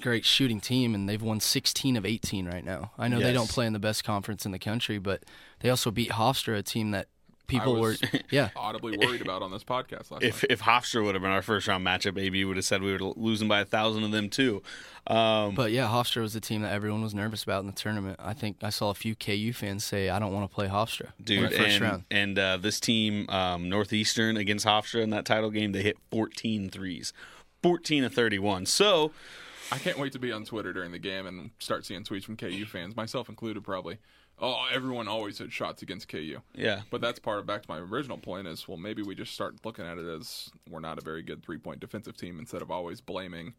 great shooting team. And they've won 16 of 18 right now. I know they don't play in the best conference in the country, but they also beat Hofstra, a team that people I were yeah. audibly worried about on this podcast last If night. if Hofstra would have been our first round matchup, AB would have said we were losing by a thousand of them too. Um, But yeah, Hofstra was the team that everyone was nervous about in the tournament. I think I saw a few KU fans say, "I don't want to play Hofstra." in dude, the first and, round. and uh, this team, um, Northeastern against Hofstra in that title game, they hit 14 threes, 14 of 31. So I can't wait to be on Twitter during the game and start seeing tweets from KU fans, myself included, probably. Oh, everyone always hit shots against KU. yeah, But that's part of back to my original point is well maybe we just start looking at it as we're not a very good three point defensive team instead of always blaming.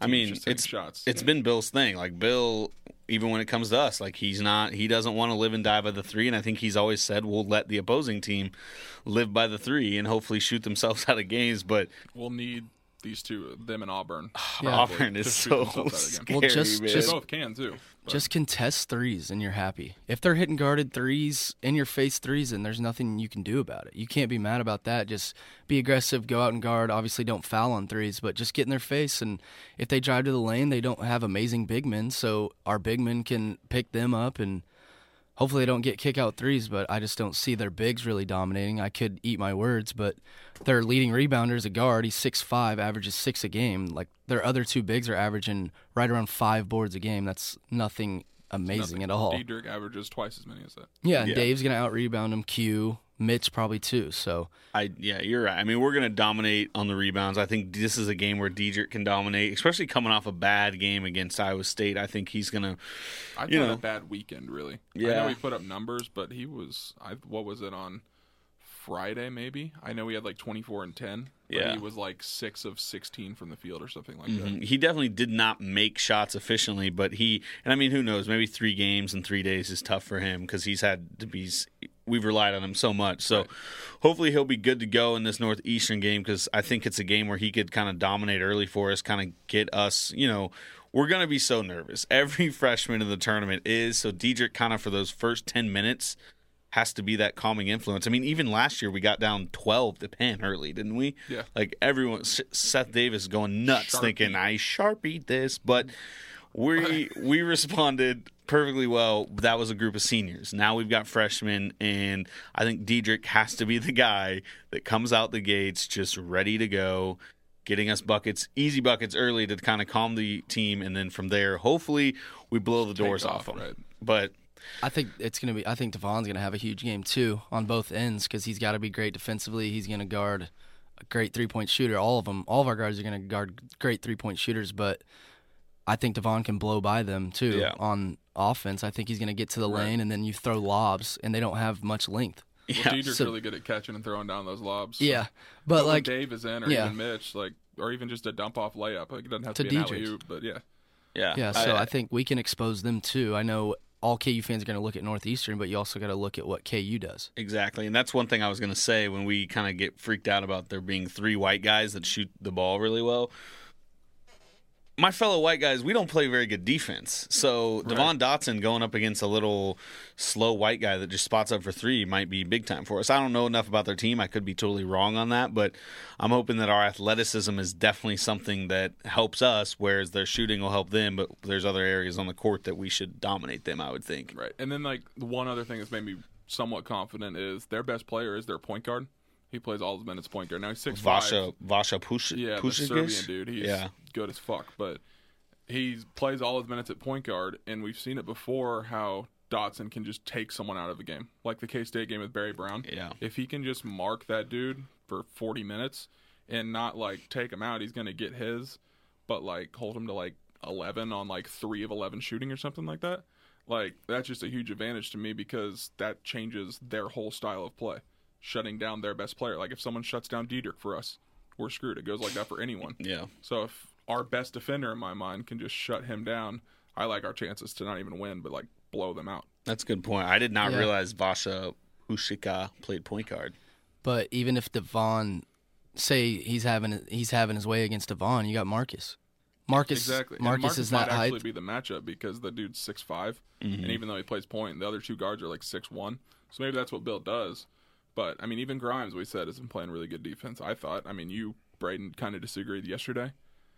I mean, it's shots. it's been Bill's thing. Like Bill, even when it comes to us, like he's not he doesn't want to live and die by the three, and I think he's always said we'll let the opposing team live by the three and hopefully shoot themselves out of games. But we'll need these two, them and Auburn. Yeah. Auburn is so themselves out scary. Well, just- man. They just- both can too. but- Just contest threes and you're happy. If they're hitting guarded threes, in your face threes, and there's nothing you can do about it. You can't be mad about that. Just be aggressive, go out and guard. Obviously, don't foul on threes, but just get in their face. And if they drive to the lane, they don't have amazing big men, so our big men can pick them up and hopefully they don't get kick out threes. But I just don't see their bigs really dominating. I could eat my words, but their leading rebounder is a guard. He's six five, averages six a game. Like their other two bigs are averaging right around five boards a game. That's nothing amazing nothing. at all. Dedric averages twice as many as that. Yeah, and Yeah. Dave's gonna out rebound him. Q, Mitch probably too. So I yeah, you're right. I mean, we're gonna dominate on the rebounds. I think this is a game where Dedric can dominate, especially coming off a bad game against Iowa State. I think he's gonna. I You know. a bad weekend, really. Yeah, I Yeah. know he put up numbers, but he was. I what was it on Friday? Maybe I know he had like twenty four and ten. But Yeah. he was like six of sixteen from the field or something like Mhm. that. He definitely did not make shots efficiently, but he and I mean, who knows? Maybe three games in three days is tough for him because he's had to be. We've relied on him so much, so Right. hopefully he'll be good to go in this Northeastern game because I think it's a game where he could kind of dominate early for us, kind of get us. You know, we're gonna be so nervous. Every freshman in the tournament is so. Dedric kind of for those first ten minutes has to be that calming influence. I mean, even last year we got down twelve to Penn early, didn't we? Yeah. Like everyone, Seth Davis going nuts, Sharpie. thinking I sharpied this, but we we responded perfectly well. That was a group of seniors. Now we've got freshmen, and I think Dedric has to be the guy that comes out the gates just ready to go. Getting us buckets, easy buckets early to kind of calm the team, and then from there, hopefully, we blow the doors off off, them. right. But I think it's gonna be. I think Devon's gonna have a huge game too on both ends because he's got to be great defensively. He's gonna guard a great three point shooter. All of them, all of our guards are gonna guard great three point shooters, but I think Devon can blow by them too Yeah. on offense. I think he's gonna get to the Right. lane and then you throw lobs and they don't have much length. Well, yeah, so- really good at catching and throwing down those lobs. so- Yeah, But, but when like Dave is in, or yeah. even Mitch, like, or even just a dump off layup, like it doesn't have to, To be an Dedric. alley oop, but yeah. yeah, Yeah, so I, think we can expose them too. I know all KU fans are going to look at Northeastern, but you also got to look at what KU does. Exactly. And that's one thing I was going to say when we kind of get freaked out about there being three white guys that shoot the ball really well. My fellow white guys, we don't play very good defense. So Devon Dotson going up against a little slow white guy that just spots up for three might be big time for us. I don't know enough about their team. I could be totally wrong on that, but I'm hoping that our athleticism is definitely something that helps us, whereas their shooting will help them, but there's other areas on the court that we should dominate them, I would think. Right. And then like the one other thing that's made me somewhat confident is their best player is their point guard. He plays all his minutes at point guard. Now he's six Vasha Vasha Push Yeah, the Serbian dude. He's yeah. good as fuck, but he plays all his minutes at point guard, and we've seen it before how Dotson can just take someone out of a game, like the K State game with Barry Brown. Yeah. If he can just mark that dude for 40 minutes and not like take him out, he's gonna get his, but like hold him to like 11 on like three of 11 shooting or something like that. Like that's just a huge advantage to me because that changes their whole style of play, shutting down their best player. Like if someone shuts down Dedric for us, we're screwed. It goes like that for anyone. Yeah. So if our best defender in my mind can just shut him down, I like our chances to not even win, but like blow them out. That's a good point. I did not Yeah. realize Vasa Pusica played point guard. But even if Devon, say he's having he's having his way against Devon, you got Marcus. Marcus, exactly. And Marcus, Marcus is might that actually height. be the matchup because the dude's six Mm-hmm. and even though he plays point, the other two guards are like six one. So maybe that's what Bill does. But I mean, even Grimes, we said, has been playing really good defense. I thought. I mean, you, Braden, kind of disagreed yesterday.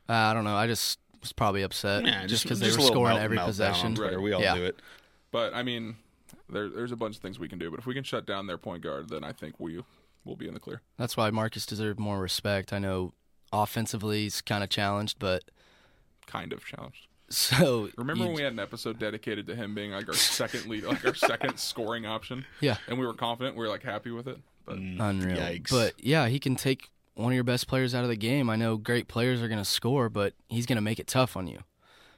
Uh, I don't know. I just was probably upset Yeah, just because they a were scoring melt- every meltdown on possession. Right. We all Yeah. do it. But I mean, there, there's a bunch of things we can do. But if we can shut down their point guard, then I think we will be in the clear. That's why Marcus deserved more respect. I know offensively he's kind of challenged, but Kind of challenged. So Remember when we had an episode dedicated to him being like our second lead, like our second scoring option? Yeah. And we were confident. We were like happy with it. But mm, unreal. Yikes. But yeah, he can take one of your best players out of the game. I know great players are going to score, but he's going to make it tough on you.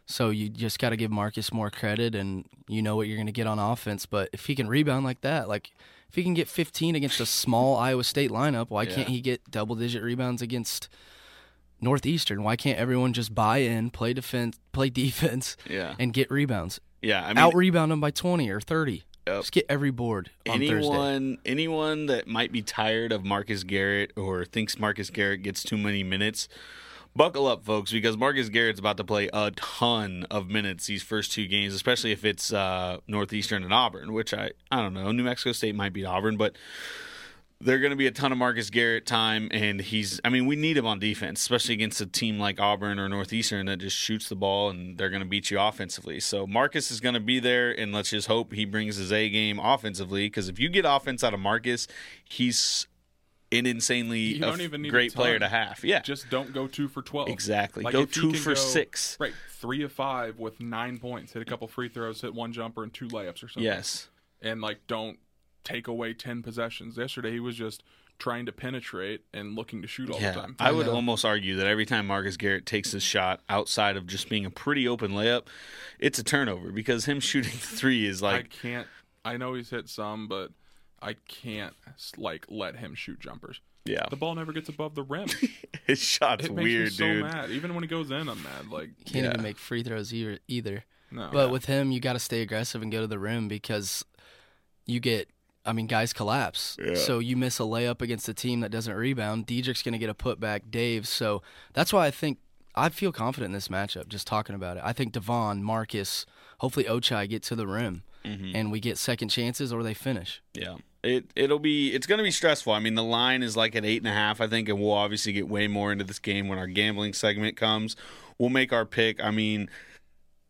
So you just got to give Marcus more credit, and you know what you're going to get on offense. But if he can rebound like that, like if he can get 15 against a small Iowa State lineup, why can't he get double digit rebounds against Northeastern? Why can't everyone just buy in, play defense, play defense, Yeah. and get rebounds? Yeah, I mean, Out rebound them by 20 or 30. Yep. Just get every board on Thursday. anyone anyone that might be tired of Marcus Garrett or thinks Marcus Garrett gets too many minutes, buckle up, folks, because Marcus Garrett's about to play a ton of minutes these first two games, especially if it's uh, Northeastern and Auburn, which I I don't know. New Mexico State might beat Auburn, but they're going to be a ton of Marcus Garrett time, and he's. I mean, we need him on defense, especially against a team like Auburn or Northeastern that just shoots the ball and they're going to beat you offensively. So Marcus is going to be there, and let's just hope he brings his A game offensively. Because if you get offense out of Marcus, he's an insanely You don't a even need a great player to have. Yeah, just don't go two for 12. Exactly. Like Go two for go- six. Right. Three of five with nine points, hit a couple free throws, hit one jumper and two layups or something. yes, And like don't take away 10 possessions. Yesterday he was just trying to penetrate and looking to shoot all yeah. the time. I would know. almost argue that every time Marcus Garrett takes his shot outside of just being a pretty open layup, it's a turnover because him shooting the three is like. I can't. I know he's hit some, but I can't like let him shoot jumpers. yeah, The ball never gets above the rim. his shot's it makes weird, me so dude. mad. Even when he goes in, I'm mad. Like Can't Yeah. even make free throws either. either. no. But with him, you got to stay aggressive and go to the rim because you get, I mean, guys collapse. Yeah. So you miss a layup against a team that doesn't rebound. Dedric's going to get a putback, Dave. So that's why I think I feel confident in this matchup, just talking about it. I think Devon, Marcus, hopefully Ochai get to the rim Mm-hmm. and we get second chances or they finish. Yeah. It it'll be it's gonna be stressful. I mean the line is like at eight and a half, I think, and we'll obviously get way more into this game when our gambling segment comes. We'll make our pick. I mean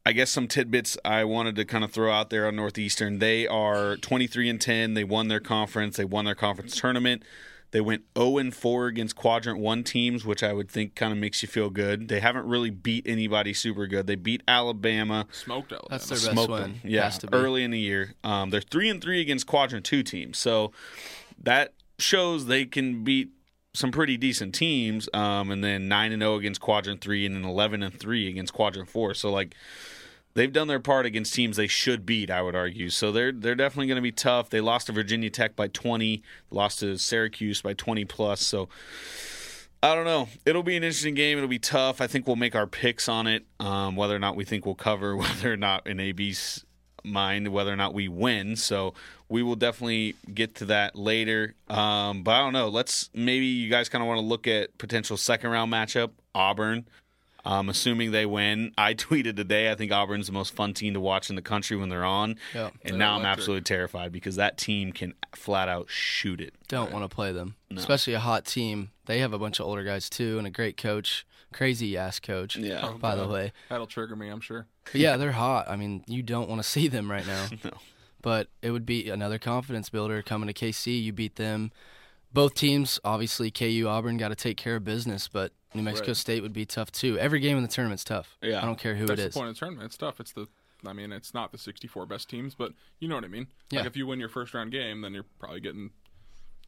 I guess some tidbits I wanted to kind of throw out there on Northeastern. They are 23 and 10. They won their conference. They won their conference tournament. They went 0 and 4 against quadrant 1 teams, which I would think kind of makes you feel good. They haven't really beat anybody super good. They beat Alabama, smoked Alabama. That's their best smoked win. them. Yeah, Has to be. early in the year. Um, they're three and three against quadrant two teams, so that shows they can beat some pretty decent teams. Um, and then nine and zero against quadrant three, and then eleven and three against quadrant four. So like. They've done their part against teams they should beat, I would argue. So they're they're definitely going to be tough. They lost to Virginia Tech by 20, lost to Syracuse by 20 plus. So I don't know. It'll be an interesting game. It'll be tough. I think we'll make our picks on it, um, whether or not we think we'll cover, whether or not in AB's mind, whether or not we win. So we will definitely get to that later. Um, but I don't know. Let's maybe you guys kind of want to look at potential second round matchup Auburn. Um, assuming they win, I tweeted today. I think Auburn's the most fun team to watch in the country when they're on, Yeah. and They're now I'm absolutely terrified because that team can flat out shoot it. Don't want to play them, especially a hot team. They have a bunch of older guys too, and a great coach, crazy ass coach. Yeah. Oh, by the way, That'll trigger me, I'm sure. But yeah, they're hot. I mean, you don't want to see them right now. No. But it would be another confidence builder coming to KC. You beat them. Both teams, obviously, KU Auburn got to take care of business, but New Mexico Right. State would be tough too. Every game in the tournament's tough. Yeah. I don't care who That's it the point of the tournament. It's tough. It's the, I mean, it's not the 64 best teams, but you know what I mean. Yeah. Like if you win your first round game, then you're probably getting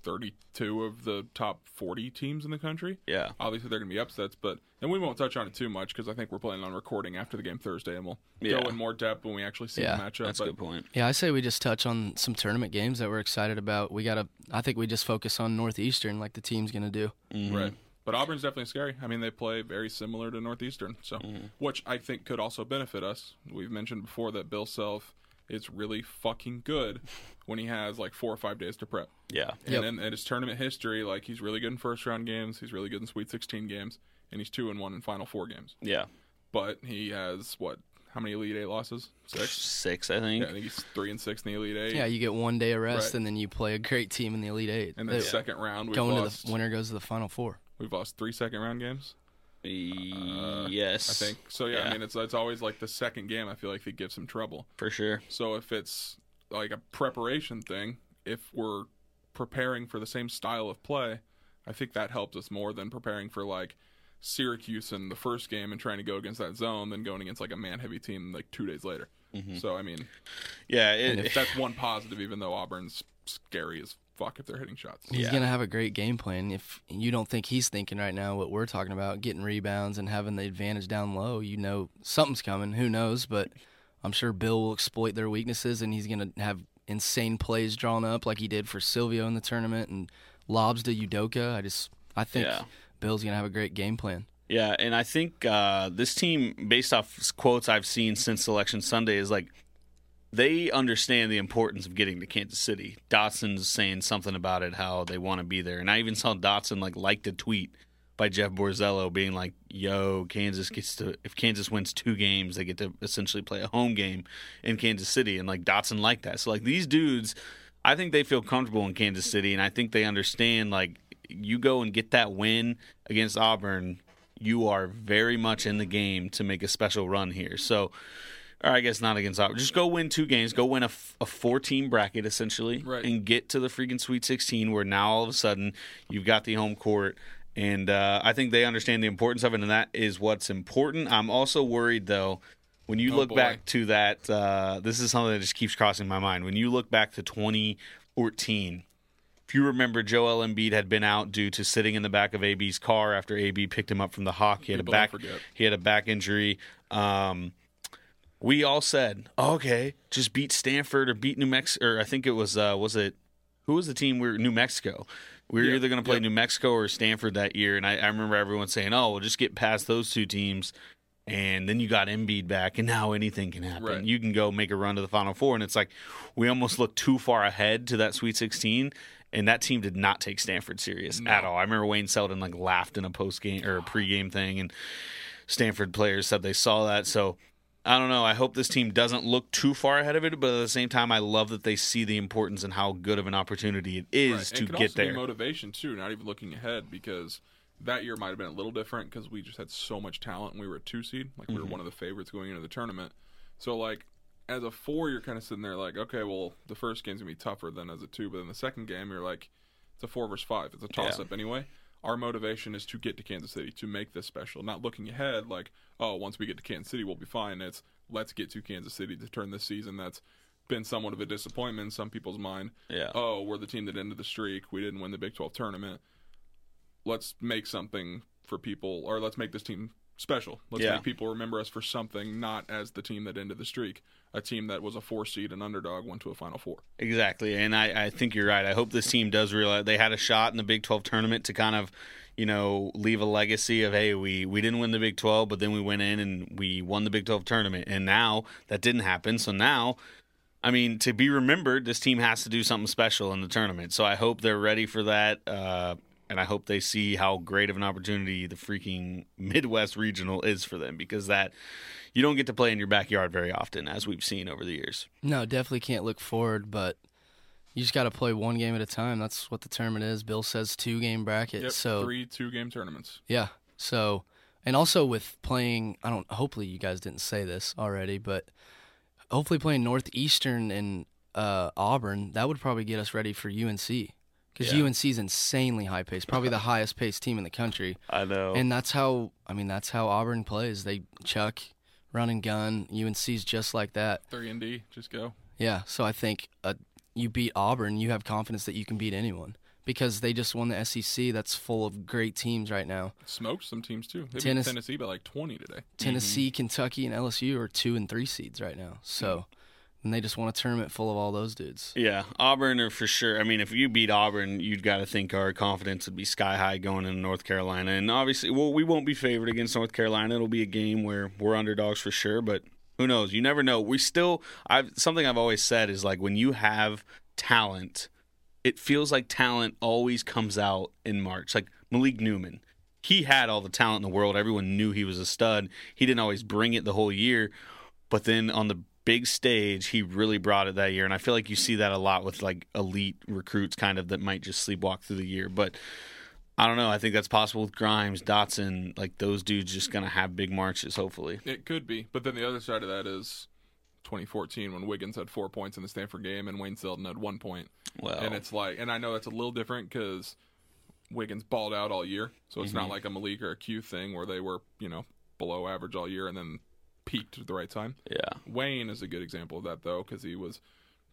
32 of the top 40 teams in the country. Yeah. Obviously, they're going to be upsets, but and we won't touch on it too much because I think we're planning on recording after the game Thursday, and we'll Yeah. go in more depth when we actually see Yeah, the matchup. That's a good point. Yeah, I say we just touch on some tournament games that we're excited about. We got to, I think we just focus on Northeastern like the team's going to do. Mm-hmm. Right. But Auburn's definitely scary. I mean, they play very similar to Northeastern, so mm-hmm. which I think could also benefit us. We've mentioned before that Bill Self is really fucking good when he has like four or five days to prep. Yeah. And Yep. then in his tournament history, like he's really good in first round games, he's really good in Sweet 16 games, and he's two and one in Final Four games. Yeah. But he has what? How many Elite Eight losses? Six. Six, I think. Yeah, I think he's three and six in the Elite Eight. Yeah, you get one day of rest Right. and then you play a great team in the Elite Eight. and then They- second round, we've going lost. to the winner goes to the Final Four. We've lost three second round games. Uh, yes. I think so. Yeah, Yeah. I mean, it's it's always like the second game. I feel like that gives him trouble. For sure. So if it's like a preparation thing. If we're preparing for the same style of play, I think that helps us more than preparing for like Syracuse in the first game and trying to go against that zone, than going against like a man heavy team like two days later. Mm-hmm. So I mean, Yeah, it, if that's one positive, even though Auburn's scary as fuck if they're hitting shots. He's Yeah. gonna have a great game plan. If you don't think he's thinking right now what we're talking about, getting rebounds and having the advantage down low, you know something's coming. Who knows? But I'm sure Bill will exploit their weaknesses, and he's gonna have insane plays drawn up like he did for Silvio in the tournament and lobs to Udoka. I just I think Yeah. Bill's gonna have a great game plan. Yeah, and I think uh, this team, based off quotes I've seen since Selection Sunday, is like they understand the importance of getting to Kansas City. Dotson's saying something about it, how they want to be there, and I even saw Dotson like liked a tweet by Jeff Borzello being like, "Yo, Kansas gets to if Kansas wins two games, they get to essentially play a home game in Kansas City," and like Dotson liked that. So like these dudes, I think they feel comfortable in Kansas City, and I think they understand like you go and get that win against Auburn, you are very much in the game to make a special run here. So, or I guess not against Auburn. Just go win two games. Go win a, f- a four team bracket essentially, Right. and get to the freaking Sweet 16, where now all of a sudden you've got the home court. And uh, I think they understand the importance of it, and that is what's important. I'm also worried though. When you Oh, look boy. back to that, uh, this is something that just keeps crossing my mind. When you look back to 2014, if you remember, Joel Embiid had been out due to sitting in the back of AB's car after AB picked him up from the hawk. He had People a back he had a back injury. Um, we all said, "Okay, just beat Stanford or beat New Mexico." Or I think it was uh, was it who was the team? We were New Mexico. We were Yeah, either going to play yep. New Mexico or Stanford that year, and I, I remember everyone saying, "Oh, we'll just get past those two teams." And then you got Embiid back, and now anything can happen. Right. You can go make a run to the Final Four, and it's like we almost looked too far ahead to that Sweet 16, and that team did not take Stanford serious at all. I remember Wayne Selden like laughed in a post game or a pregame thing, and Stanford players said they saw that. So I don't know. I hope this team doesn't look too far ahead of it, but at the same time, I love that they see the importance and how good of an opportunity it is Right. to it get also there. Motivation too, not even looking ahead because that year might have been a little different because we just had so much talent and we were a two seed, like we Mm-hmm. were one of the favorites going into the tournament. So like as a four, you're kind of sitting there like, okay, well the first game's gonna be tougher than as a two, but then the second game you're like, it's a four versus five. It's a toss Yeah. up anyway. Our motivation is to get to Kansas City to make this special, not looking ahead like, oh, once we get to Kansas City, we'll be fine. It's let's get to Kansas City to turn this season that's been somewhat of a disappointment in some people's mind yeah. oh, we're the team that ended the streak. We didn't win the Big 12 tournament. Let's make something for people, or let's make this team special. Let's Yeah. make people remember us for something, not as the team that ended the streak. A team that was a four seed and underdog went to a Final Four. Exactly, and I, I think you're right. I hope this team does realize they had a shot in the Big 12 tournament to kind of, you know, leave a legacy of hey, we we didn't win the Big 12, but then we went in and we won the Big 12 tournament, and now that didn't happen. So now, I mean, to be remembered, this team has to do something special in the tournament. So I hope they're ready for that. Uh, and I hope they see how great of an opportunity the freaking Midwest Regional is for them because that you don't get to play in your backyard very often, as we've seen over the years. No, definitely can't look forward, but you just got to play one game at a time. That's what the tournament is. Bill says two game bracket. Yep, so three two game tournaments. yeah. So and also with playing, I don't. Hopefully you guys didn't say this already, but hopefully playing Northeastern and uh, Auburn, that would probably get us ready for UNC because Yeah. UNC is insanely high paced, probably the highest paced team in the country. I know. And that's how I mean that's how Auburn plays. They chuck, run and gun. UNC's just like that. Three and D, just go. Yeah, so I think uh, you beat Auburn, you have confidence that you can beat anyone because they just won the SEC. That's full of great teams right now. Smoked some teams too. They beat Tennis- Tennessee by like twenty today. Tennessee, mm-hmm. Kentucky, and LSU are two and three seeds right now. So, hmm. and they just won a tournament full of all those dudes. yeah, Auburn are for sure. I mean, if you beat Auburn, you'd got to think our confidence would be sky high going into North Carolina. And obviously, well, we won't be favored against North Carolina. It'll be a game where we're underdogs for sure. But who knows? You never know. We still, I've something I've always said is like when you have talent, it feels like talent always comes out in March. Like Malik Newman, he had all the talent in the world. Everyone knew he was a stud. He didn't always bring it the whole year, but then on the big stage, he really brought it that year. And I feel like you see that a lot with like elite recruits, kind of that might just sleepwalk through the year. But I don't know. I think that's possible with Grimes, Dotson. Like those dudes, just gonna have big marches. Hopefully, It could be, but then the other side of that is 2014 when Wiggins had four points in the Stanford game and Wayne Selden had one point. Well, And it's like, and I know that's a little different because Wiggins balled out all year, so it's Mm-hmm. not like a Malik or a Q thing where they were, you know, below average all year and then peaked at the right time. yeah. Wayne is a good example of that though, because he was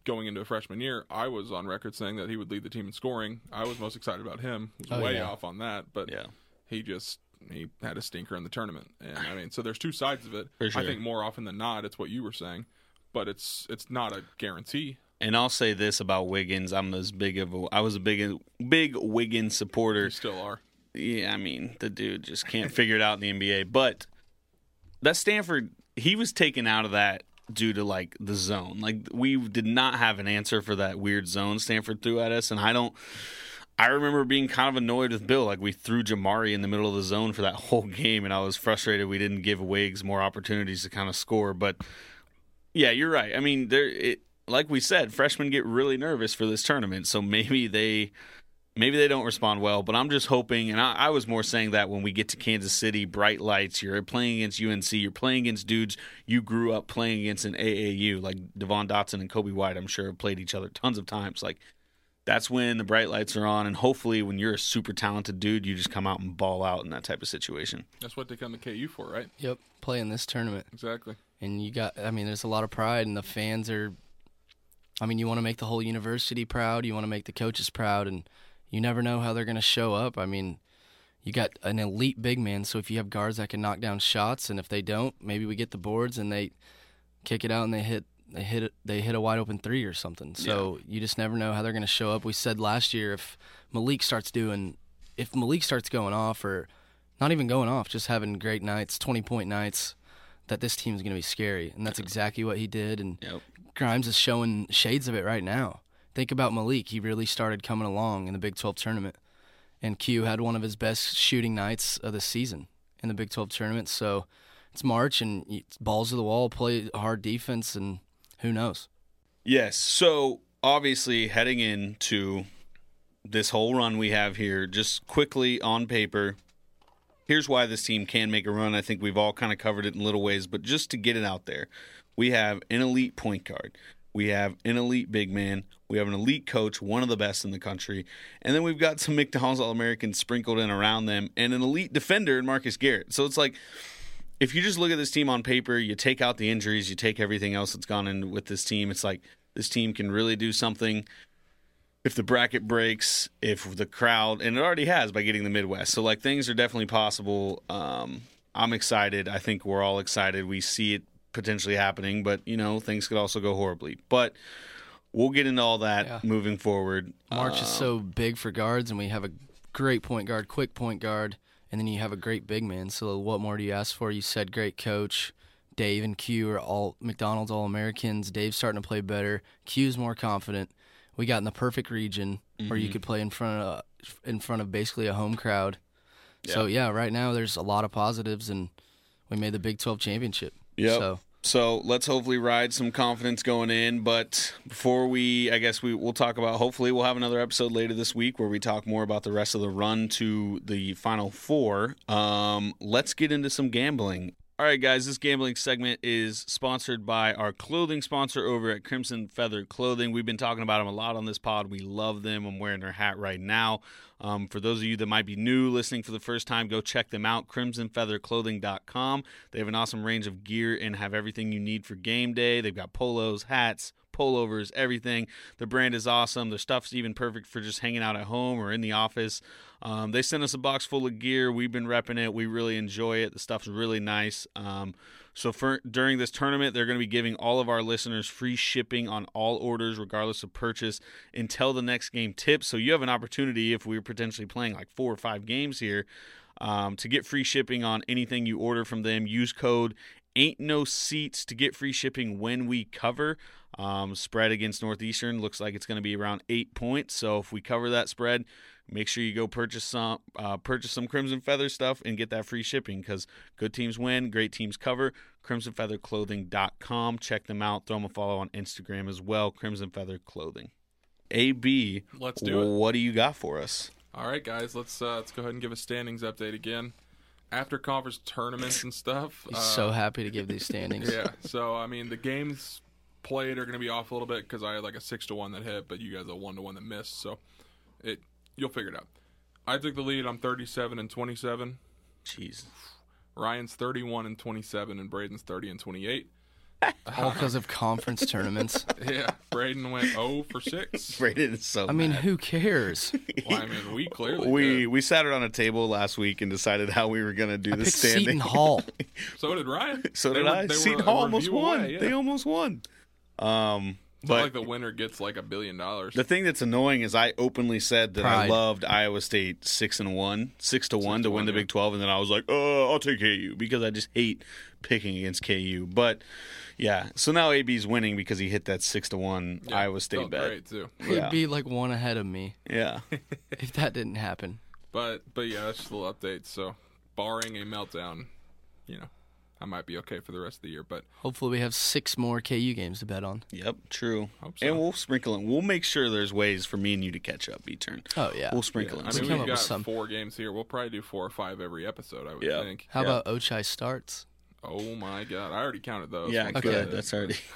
going into a freshman year. I was on record saying that he would lead the team in scoring. I was most excited about him. Was Oh, way yeah. off on that, but Yeah. he just he had a stinker in the tournament. And I mean, so there's two sides of it. For sure. I think more often than not, it's what you were saying, but it's it's not a guarantee. And I'll say this about Wiggins: I'm as big of a I was a big big Wiggins supporter. You still are. Yeah, I mean the dude just can't figure it out in the NBA. But that Stanford, he was taken out of that due to like the zone. Like we did not have an answer for that weird zone Stanford threw at us, and I don't. I remember being kind of annoyed with Bill. Like we threw Jamari in the middle of the zone for that whole game, and I was frustrated we didn't give Wiggs more opportunities to kind of score. But yeah, you're right. I mean, there. It, like we said, freshmen get really nervous for this tournament, so maybe they maybe they don't respond well, but I'm just hoping, and I, I was more saying that when we get to Kansas City, bright lights, you're playing against UNC, you're playing against dudes you grew up playing against in AAU, like Devon Dotson and Coby White, I'm sure have played each other tons of times. Like, that's when the bright lights are on, and hopefully, when you're a super talented dude, you just come out and ball out in that type of situation. That's what they come to KU for, right? Yep, play in this tournament. Exactly. and you got i mean there's a lot of pride and the fans are i mean you want to make the whole university proud you want to make the coaches proud and you never know how they're going to show up i mean you got an elite big man so if you have guards that can knock down shots and if they don't maybe we get the boards and they kick it out and they hit they hit they hit a wide open three or something so you just never know how they're going to show up we said last year if malik starts doing if malik starts going off or not even going off just having great nights 20 point nights that this team is going to be scary, and that's exactly what he did. And Yep. Grimes is showing shades of it right now. Think about Malik; he really started coming along in the Big 12 tournament, and Q had one of his best shooting nights of the season in the Big 12 tournament. So it's March, and you- balls to the wall, play hard defense, and who knows? Yes. So obviously, heading into this whole run we have here, just quickly on paper, here's why this team can make a run. I think we've all kind of covered it in little ways, but just to get it out there, we have an elite point guard. We have an elite big man. We have an elite coach, one of the best in the country. And then we've got some McDonald's All Americans sprinkled in around them and an elite defender in Marcus Garrett. So it's like, if you just look at this team on paper, you take out the injuries, you take everything else that's gone in with this team, it's like this team can really do something if the bracket breaks, if the crowd, and it already has by getting the Midwest. So, like, things are definitely possible. Um, I'm excited. I think we're all excited. We see it potentially happening, but, you know, things could also go horribly. But we'll get into all that Yeah. moving forward. March is Um, so big for guards, and we have a great point guard, quick point guard, and then you have a great big man. So what more do you ask for? You said great coach. Dave and Q are all McDonald's All Americans. Dave's starting to play better. Q's more confident. We got in the perfect region where Mm-hmm. you could play in front of in front of basically a home crowd. So yeah, right now there's a lot of positives, and we made the Big 12 championship. Yep. So So let's hopefully ride some confidence going in. But before we, I guess we we'll talk about. Hopefully, we'll have another episode later this week where we talk more about the rest of the run to the final four. Um, let's get into some gambling. All right, guys, this gambling segment is sponsored by our clothing sponsor over at Crimson Feather Clothing. We've been talking about them a lot on this pod. We love them. I'm wearing their hat right now. Um, for those of you that might be new listening for the first time, go check them out, crimsonfeatherclothing.com. They have an awesome range of gear and have everything you need for game day. They've got polos, hats, pullovers, everything. The brand is awesome. Their stuff's even perfect for just hanging out at home or in the office. Um, they sent us a box full of gear. We've been repping it. We really enjoy it. The stuff's really nice. Um, so for during this tournament, they're going to be giving all of our listeners free shipping on all orders, regardless of purchase, until the next game tips. So you have an opportunity if we're potentially playing like four or five games here. Um, to get free shipping on anything you order from them, use code ain't no seats to get free shipping when we cover. Um, spread against Northeastern looks like it's going to be around eight points. So if we cover that spread, make sure you go purchase some uh, purchase some Crimson Feather stuff and get that free shipping because good teams win, great teams cover. CrimsonFeatherClothing.com. Check them out. Throw them a follow on Instagram as well. Crimson Feather Clothing. AB, Let's do it. what do you got for us? All right, guys, let's uh, let's go ahead and give a standings update again. After conference tournaments and stuff. he's uh, so happy to give these standings. Yeah. So I mean, the games played are going to be off a little bit because I had like a six to one that hit, but you guys a one to one that missed. So it you'll figure it out. I took the lead. I'm 37 and 27. Jeez. Ryan's 31 and 27, and Braden's 30 and 28. All because of conference tournaments. Yeah, Braden went 0 for six. Braden is so I mean, mad. who cares? Well, I mean, we clearly we did. we sat around a table last week and decided how we were going to do I the picked standing. Seton Hall. So did Ryan. so They did were- I. Seton Hall almost won. away, yeah. They almost won. Um, It's not but like the winner gets like a billion dollars. the thing that's annoying is I openly said that I loved Iowa State six and one, six to one to to win one, the yeah. Big Twelve, and then I was like, oh, I'll take KU because I just hate picking against KU. But yeah, so now AB's winning because he hit that six to one Yeah, Iowa State felt bet. Great too. He'd Yeah. be like one ahead of me Yeah, if that didn't happen. But but yeah, that's just a little update. So barring a meltdown, you know, I might be okay for the rest of the year. But Hopefully, we have six more KU games to bet on. yep, true. Hope so. And we'll sprinkle in. We'll make sure there's ways for me and you to catch up. B turn. Oh yeah. We'll sprinkle I in. mean, some. come we've up with got some. four games here. We'll probably do four or five every episode. I would Yeah. think. How Yeah. about Ochai starts? Oh my god, I already counted those. Yeah, Okay. good. That's already.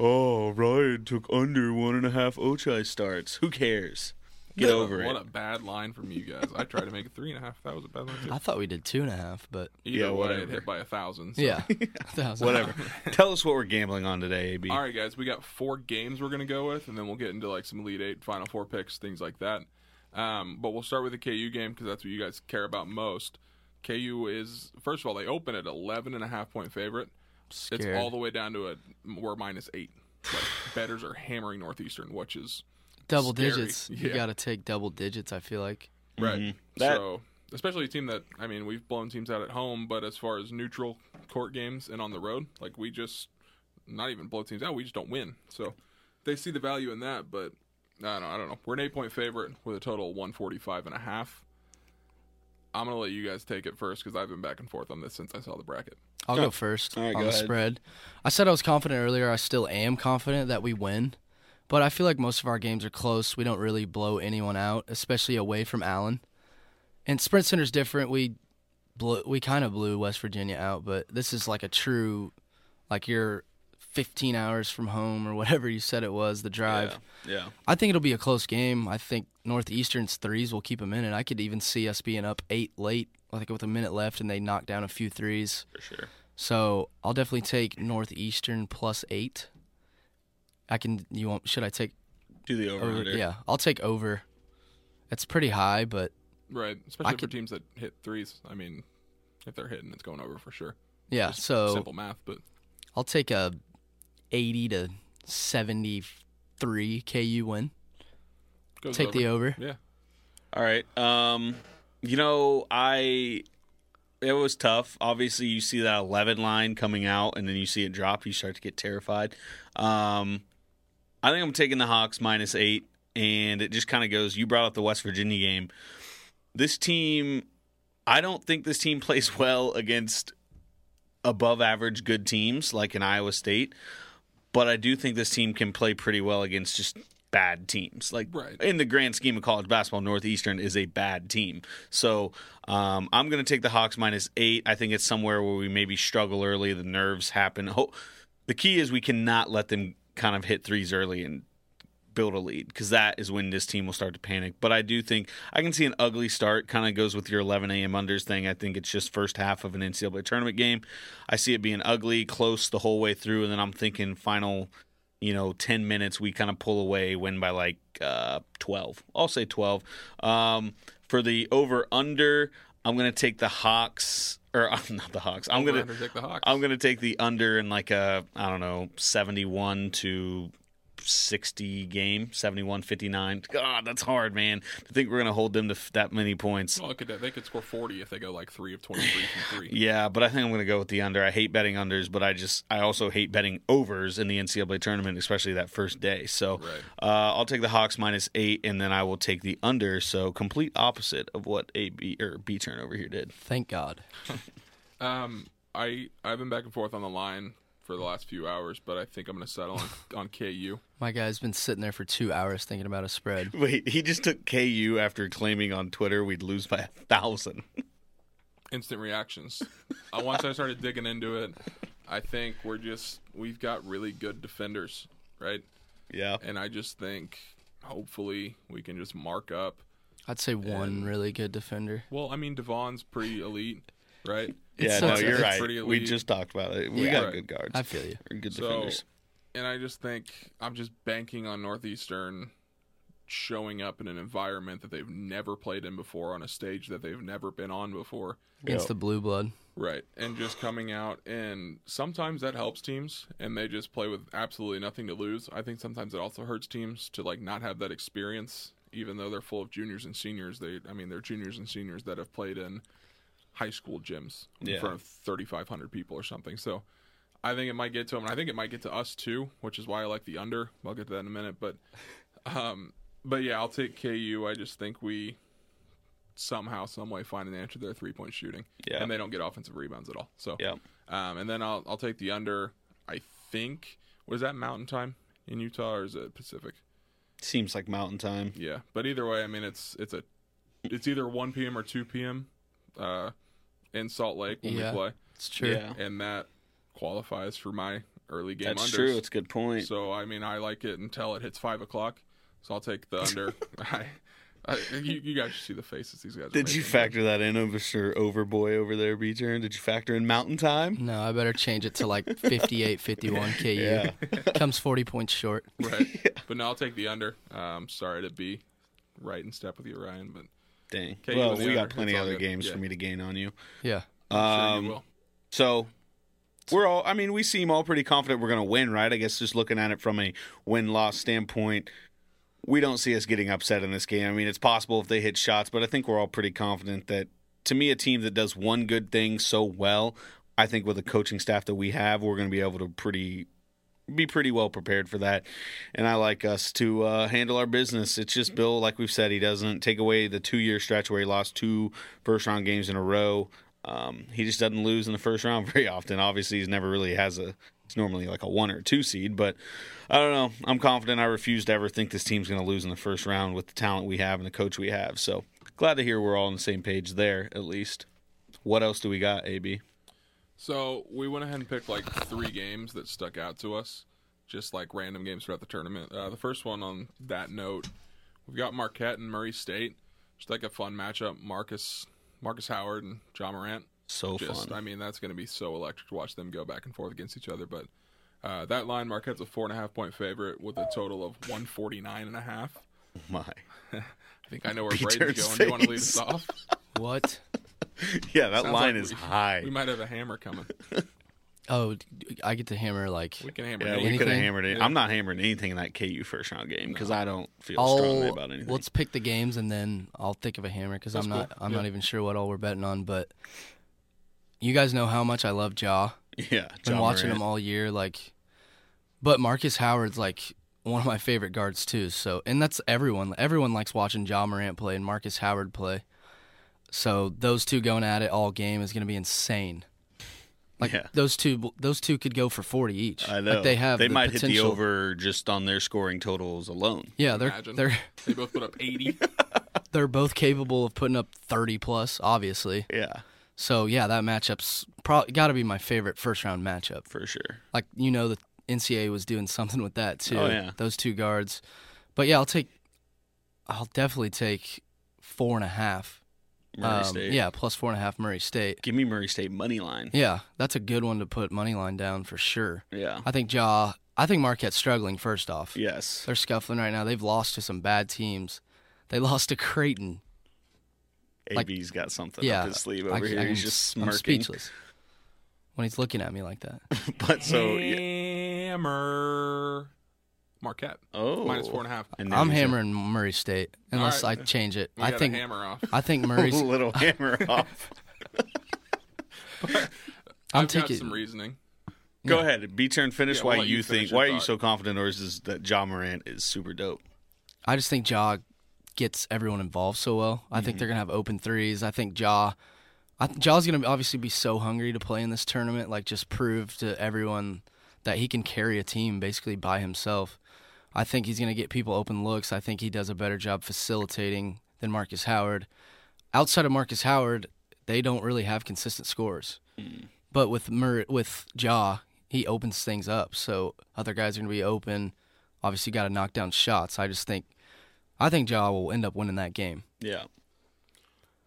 Oh, Ryan took under one and a half Ochai starts. Who cares? Get What a- over What it. What a bad line from you guys. I tried to make it three and a half. That was a bad line too. I thought we did two and a half, but Either Yeah, way, whatever. it hit by a thousand. So. yeah, That was- Whatever. Tell us what we're gambling on today, AB. All right, guys, we got four games we're gonna go with, and then we'll get into like some Elite Eight, Final Four picks, things like that. Um, but we'll start with the KU game because that's what you guys care about most. KU is first of all they open at 11 and a half point favorite. It's all the way down to a we're minus eight. Like betters are hammering Northeastern, which is double Scary. digits. You got to take double digits. I feel like. right. Mhm. That- so especially a team that I mean we've blown teams out at home, but as far as neutral court games and on the road, like we just not even blow teams out. We just don't win. So they see the value in that, but I don't know. I don't know. We're an eight point favorite with a total of 145 and a half. I'm gonna let you guys take it first because I've been back and forth on this since I saw the bracket. I'll go first All right, on go the ahead. spread. I said I was confident earlier. I still am confident that we win, but I feel like most of our games are close. We don't really blow anyone out, especially away from Allen. And Sprint Center's different. We blew, we kind of blew West Virginia out, but this is like a true, like you're 15 hours from home or whatever you said it was. The drive. Yeah. yeah. I think it'll be a close game. I think Northeastern's threes will keep them in it. I could even see us being up eight late, I think with a minute left, and they knock down a few threes. For sure. So I'll definitely take Northeastern plus eight. I can. You want? Should I take Do the over, over? Yeah, I'll take over. It's pretty high, but Right, especially for could- teams that hit threes. I mean, if they're hitting, it's going over for sure. yeah. Just So simple math, but I'll take a eighty to seventy-three KU win. Goes Take the over. Yeah, All right. Um, you know, I it was tough. Obviously, you see that 11 line coming out and then you see it drop, you start to get terrified. Um, I think I'm taking the Hawks minus 8 and it just kind of goes you brought up the West Virginia game. This team I don't think this team plays well against above average good teams like in Iowa State, but I do think this team can play pretty well against just bad teams. Like Right. in the grand scheme of college basketball, Northeastern is a bad team. So um, I'm going to take the Hawks minus eight. I think it's somewhere where we maybe struggle early. The nerves happen. Ho- the key is we cannot let them kind of hit threes early and build a lead because that is when this team will start to panic. But I do think I can see an ugly start. Kind of goes with your 11 a.m. unders thing. I think it's just first half of an NCAA tournament game. I see it being ugly, close the whole way through, and then I'm thinking final, you know, 10 minutes we kind of pull away, win by like uh, 12. I'll say 12. Um, for the over under, I'm gonna take the Hawks. Or not the Hawks. I'm Over gonna take the Hawks. I'm gonna take the under in like a I don't know 71 to 60 game 71 59 god that's hard man to think we're gonna hold them to f- that many points. Well, it could, they could score 40 if they go like three of 23 from three. yeah but i think i'm gonna go with the under. I hate betting unders but i just i also hate betting overs in the ncaa tournament especially that first day. So Right. uh, i'll take the hawks minus eight and then i will take the under. So complete opposite of what a b or b turn over here did. Thank God. Um, I I've been back and forth on the line for the last few hours, but I think I'm going to settle on, on KU. My guy's been sitting there for two hours thinking about a spread. wait he just took ku after claiming on twitter we'd lose by a thousand Instant reactions. Uh, once I started digging into it, I think we're just we've got really good defenders. right? Yeah. And I just think hopefully we can just mark up. I'd say one And- really good defender. Well, I mean Devon's pretty elite, right? Yeah, It's no, you're right. We just talked about it. We Yeah. got Right. good guards. I feel you. Or good So, defenders. and I just think I'm just banking on Northeastern showing up in an environment that they've never played in before on a stage that they've never been on before. Against Yep. the blue blood. Right. And just coming out and sometimes that helps teams and they just play with absolutely nothing to lose. I think sometimes it also hurts teams to like not have that experience even though they're full of juniors and seniors. They I mean they're juniors and seniors that have played in high school gyms in front of 3500 people or something. So I think it might get to them and I think it might get to us too, which is why I like the under. I'll get to that in a minute, but um but yeah, I'll take KU. I just think we somehow, some way find an answer to their three point shooting. Yeah. And they don't get offensive rebounds at all. So Yeah. Um, and then I'll I'll take the under. I think was that Mountain Time in Utah or is it Pacific? Seems like mountain time. Yeah. But either way, I mean it's it's a it's either one PM or two PM uh, in Salt Lake when Yeah. we play. It's true. Yeah. And that qualifies for my early game That's unders. true. It's a good point. So I mean, I like it until it hits five o'clock. So I'll take the under. I, I, you, you guys should see the faces these guys. are Did you factor that in, Mr. Overboy over there, B turn? Did you factor in mountain time? No, I better change it to like 58, 51 KU. Yeah. Comes 40 points short. Right. But no, I'll take the under. Um, sorry to be right in step with you, Ryan, but Dang. KU well, we got plenty other good. games Yeah. for me to gain on you. Yeah. I'm sure Um, you will. So we're all, I mean, we seem all pretty confident we're going to win, right? I guess just looking at it from a win loss standpoint, we don't see us getting upset in this game. I mean, it's possible if they hit shots, but I think we're all pretty confident that, to me, a team that does one good thing so well, I think with the coaching staff that we have, we're going to be able to pretty. Be pretty well prepared for that, and I like us to uh, handle our business. It's just Bill, like we've said, he doesn't take away the two-year stretch where he lost two first-round games in a row. Um, he just doesn't lose in the first round very often. Obviously, he's never really has a. It's normally like a one or two seed, but I don't know. I'm confident. I refuse to ever think this team's going to lose in the first round with the talent we have and the coach we have. So glad to hear we're all on the same page there, at least. What else do we got, AB? So we went ahead and picked like three games that stuck out to us, just like random games throughout the tournament. Uh, the first one on that note, we've got Marquette and Murray State. Just like a fun matchup. Marcus Marcus Howard and Ja Morant. So just, fun. I mean, that's going to be so electric to watch them go back and forth against each other. But uh, that line, Marquette's a four and a half point favorite with a total of 149 and a half. My. I think I know where Peter's Braden's going. Do you want to lead us off? What? Yeah, that Sounds line like is we- high. We might have a hammer coming. Oh, I get to hammer like. We can hammer. yeah, anything. we could have hammered it. Yeah. I'm not hammering anything in that KU first round game because I don't feel strongly I'll, about anything. let's pick the games and then I'll think of a hammer because I'm not. cool. I'm Yeah. not even sure what all we're betting on. But you guys know how much I love Ja. yeah, Been Ja watching Morant. him all year. Like, but Marcus Howard's like one of my favorite guards too. So, and that's everyone. Everyone likes watching Ja Morant play and Marcus Howard play. So those two going at it all game is going to be insane. Like Yeah. those two, those two could go for forty each. I know Like they have. They the might hit the over just on their scoring totals alone. Yeah, they're Imagine. they're They both put up 80. they're both capable of putting up thirty plus, obviously. Yeah, So yeah, that matchup's probably got to be my favorite first round matchup. for sure. Like you know, the NCAA was doing something with that too. Oh, yeah. those two guards. But yeah, I'll take. I'll definitely take four and a half. Murray Um, State. Yeah, plus four and a half Murray State. Give me Murray State money line. Yeah, that's a good one to put money line down for sure. Yeah. I think Ja. I think Marquette's struggling. First off, Yes. they're scuffling right now. They've lost to some bad teams. They lost to Creighton. like- AB's got something yeah, up his sleeve over can- here. I He's can- just I'm speechless when he's looking at me like that. But so yeah. Hammer. Marquette. Oh. Minus four and a half. And then I'm he's a hammering Murray State unless right. I change it. We I got think a hammer off. I think Murray's. little hammer off. I'm I've got taking. some reasoning. Go ahead. B turn finish Yeah, why we'll you you finish think your why are you so confident or is this that Ja Morant is super dope? I just think Ja gets everyone involved so well. I Mm-hmm. think they're gonna have open threes. I think Ja. I, Ja's gonna obviously be so hungry to play in this tournament. Like just prove to everyone that he can carry a team basically by himself. I think he's gonna get people open looks. I think he does a better job facilitating than Marcus Howard. Outside of Marcus Howard, they don't really have consistent scores. Mm. But with Mur- with Ja, he opens things up. So other guys are gonna be open. obviously got to knock down shots. I just think, I think Ja will end up winning that game. Yeah.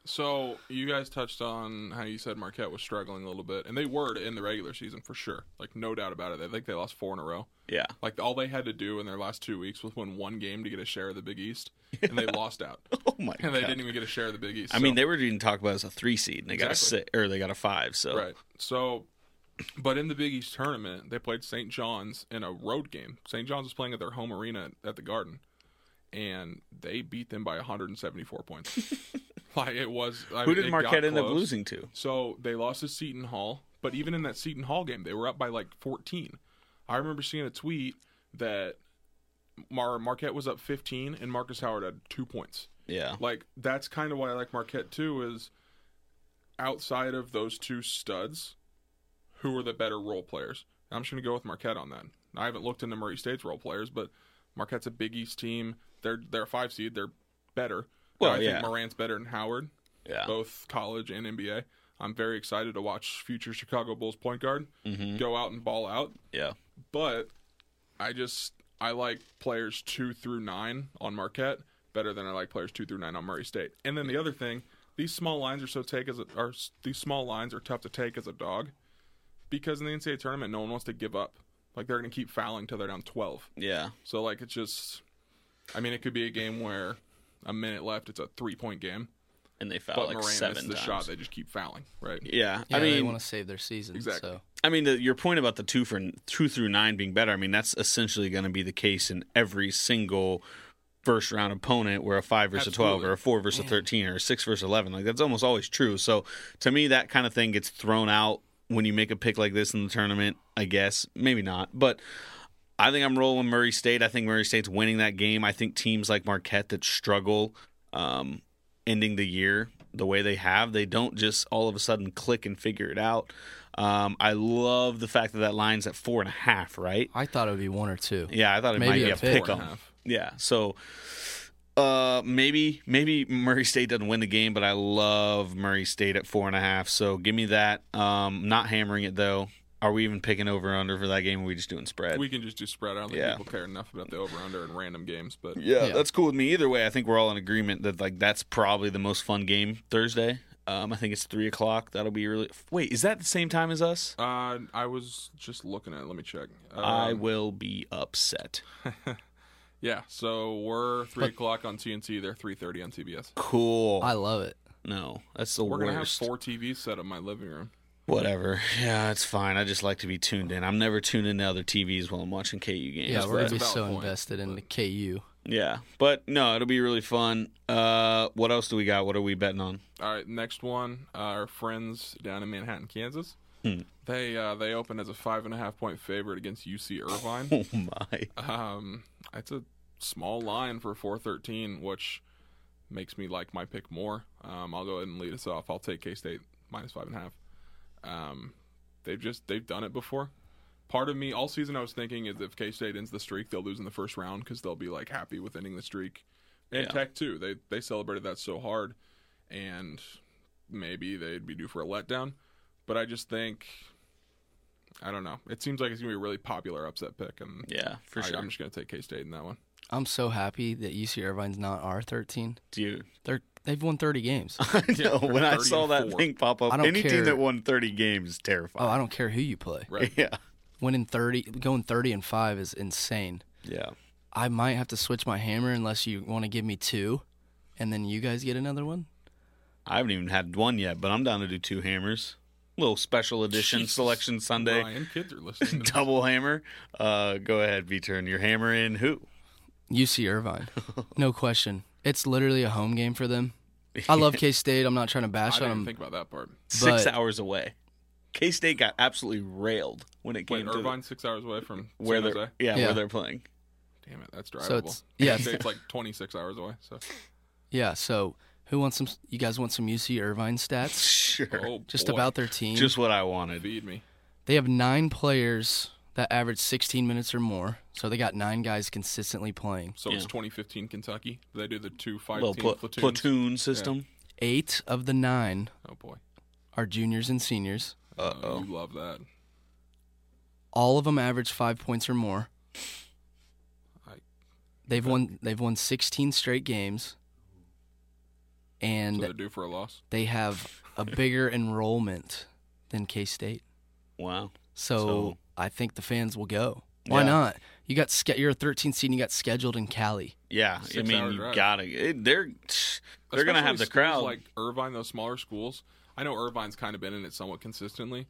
So you guys touched on how you said Marquette was struggling a little bit, and they were in the regular season for sure. Like no doubt about it. I think they lost four in a row. Yeah. Like all they had to do in their last two weeks was win one game to get a share of the Big East, and they lost out. Oh my And god. they didn't even get a share of the Big East. I mean, they were even talked about as a three seed, and they got a six, or they got a five. So Right. So, but in the Big East tournament, they played St. John's in a road game. St. John's was playing at their home arena at the Garden, and they beat them by 174 points. like it was. I who mean, did Marquette end up losing to? So they lost to Seton Hall, but even in that Seton Hall game, they were up by like 14. I remember seeing a tweet that Mar- Marquette was up 15 and Marcus Howard had two points. Yeah. Like that's kind of why I like Marquette too. Is outside of those two studs, who are the better role players? I'm just gonna go with Marquette on that. I haven't looked into Murray State's role players, but Marquette's a Big East team. They're they're a five seed. They're better. Well, I think yeah. Morant's better than Howard, Yeah. both college and NBA. I'm very excited to watch future Chicago Bulls point guard mm-hmm. go out and ball out. Yeah. But I just I like players two through nine on Marquette better than I like players two through nine on Murray State. And then the other thing, these small lines are so take as a, are these small lines are tough to take as a dog because in the NCAA tournament, no one wants to give up. Like they're going to keep fouling till they're down twelve. Yeah. So like it's just, I mean, it could be a game where a minute left, it's a three point game, And they fouled but like Morant seven misses the times. shot, they just keep fouling, right? yeah. Yeah, I they mean, want to save their season. Exactly. So I mean, the, your point about the two for two through nine being better. I mean, that's essentially going to be the case in every single first round opponent, where a five versus a twelve, or a four versus a thirteen, or a six versus eleven. Like that's almost always true. So to me, that kind of thing gets thrown out when you make a pick like this in the tournament. I guess maybe not, but. I think I'm rolling Murray State. I think Murray State's winning that game. I think teams like Marquette that struggle um, ending the year the way they have, they don't just all of a sudden click and figure it out. Um, I love the fact that that line's at four and a half, right? I thought it would be one or two. Yeah, I thought it Maybe might be a pick. pick. Yeah, so uh, maybe maybe Murray State doesn't win the game, but I love Murray State at four and a half. So give me that. Um, not hammering it though. Are we even picking over under for that game? Or are we just doing spread? We can just do spread. I don't think Yeah. people care enough about the over under in random games, but Yeah, Yeah. that's cool with me. Either way, I think we're all in agreement that like that's probably the most fun game Thursday. Um, I think it's three o'clock. That'll be really. Wait, is that the same time as us? Uh, I was just looking at it. Let me check. Um, I will be upset. Yeah, so we're three o'clock on TNT. They're three thirty on CBS. Cool. I love it. no, that's the We're gonna have four TVs set up in my living room. Whatever. Yeah, it's fine. I just like to be tuned in. I'm never tuned into other TVs while I'm watching KU games. Yeah, we're gonna be so point, invested in the KU. yeah, but no, it'll be really fun. Uh, what else do we got? What are we betting on? All right, next one. Uh, our friends down in Manhattan, Kansas. Hmm. They uh, they open as a five and a half point favorite against UC Irvine. Oh my. Um, it's a small line for 413, which makes me like my pick more. Um, I'll go ahead and lead us off. I'll take K State minus five and a half. Um, they've just they've done it before. Part of me all season I was thinking is if K State ends the streak, they'll lose in the first round because they'll be like happy with ending the streak. And Yeah. Tech too. They they celebrated that so hard, and maybe they'd be due for a letdown. But I just think. I don't know. It seems like it's gonna be a really popular upset pick, and Yeah, for I, sure. I'm just gonna take K State in that one. I'm so happy that UC Irvine's not R 13. Dude, They're they've won 30 games. I know. they're when I saw that thing pop up, I don't any team that won 30 games is terrifying. Oh. I don't care who you play. Right. Yeah. Winning 30, going 30 and five is insane. Yeah. I might have to switch my hammer unless you want to give me two, and then you guys get another one. I haven't even had one yet, but I'm down to do two hammers. Little special edition Jesus. selection Sunday. Ryan, kids are listening. To this. Double hammer. Uh, go ahead, V turn. Your hammer in who? UC Irvine, no question. It's literally a home game for them. I love K State. I'm not trying to I bash didn't on them. think about that part. Six But- hours away. K State got absolutely railed when it Wait, came to Irvine six hours away from where San they're yeah, Yeah. where they're playing. Damn it, that's drivable. So it's- yeah, K State's like 26 hours away. So Yeah. So who wants some? You guys want some UC Irvine stats? Sure. oh, Just boy. about their team. Just what I wanted. feed me. They have nine players that averaged 16 minutes or more. So they got nine guys consistently playing. So it's 2015 Kentucky. They do the two five Little team pla- platoons. platoon system. Eight of the nine Oh boy. are juniors and seniors. Uh Uh-oh. You love that. All of them average five points or more. I, They've won. They've won 16 straight games, and So they're due for a loss. they have a bigger enrollment than K State. Wow. So, So- I think the fans will go. Why Yeah. not? You got ske- you're a 13 seed. and You got scheduled in Cali. Yeah, I mean you drive. gotta. It, they're they're gonna have the crowd. like Irvine, those smaller schools. I know Irvine's kind of been in it somewhat consistently,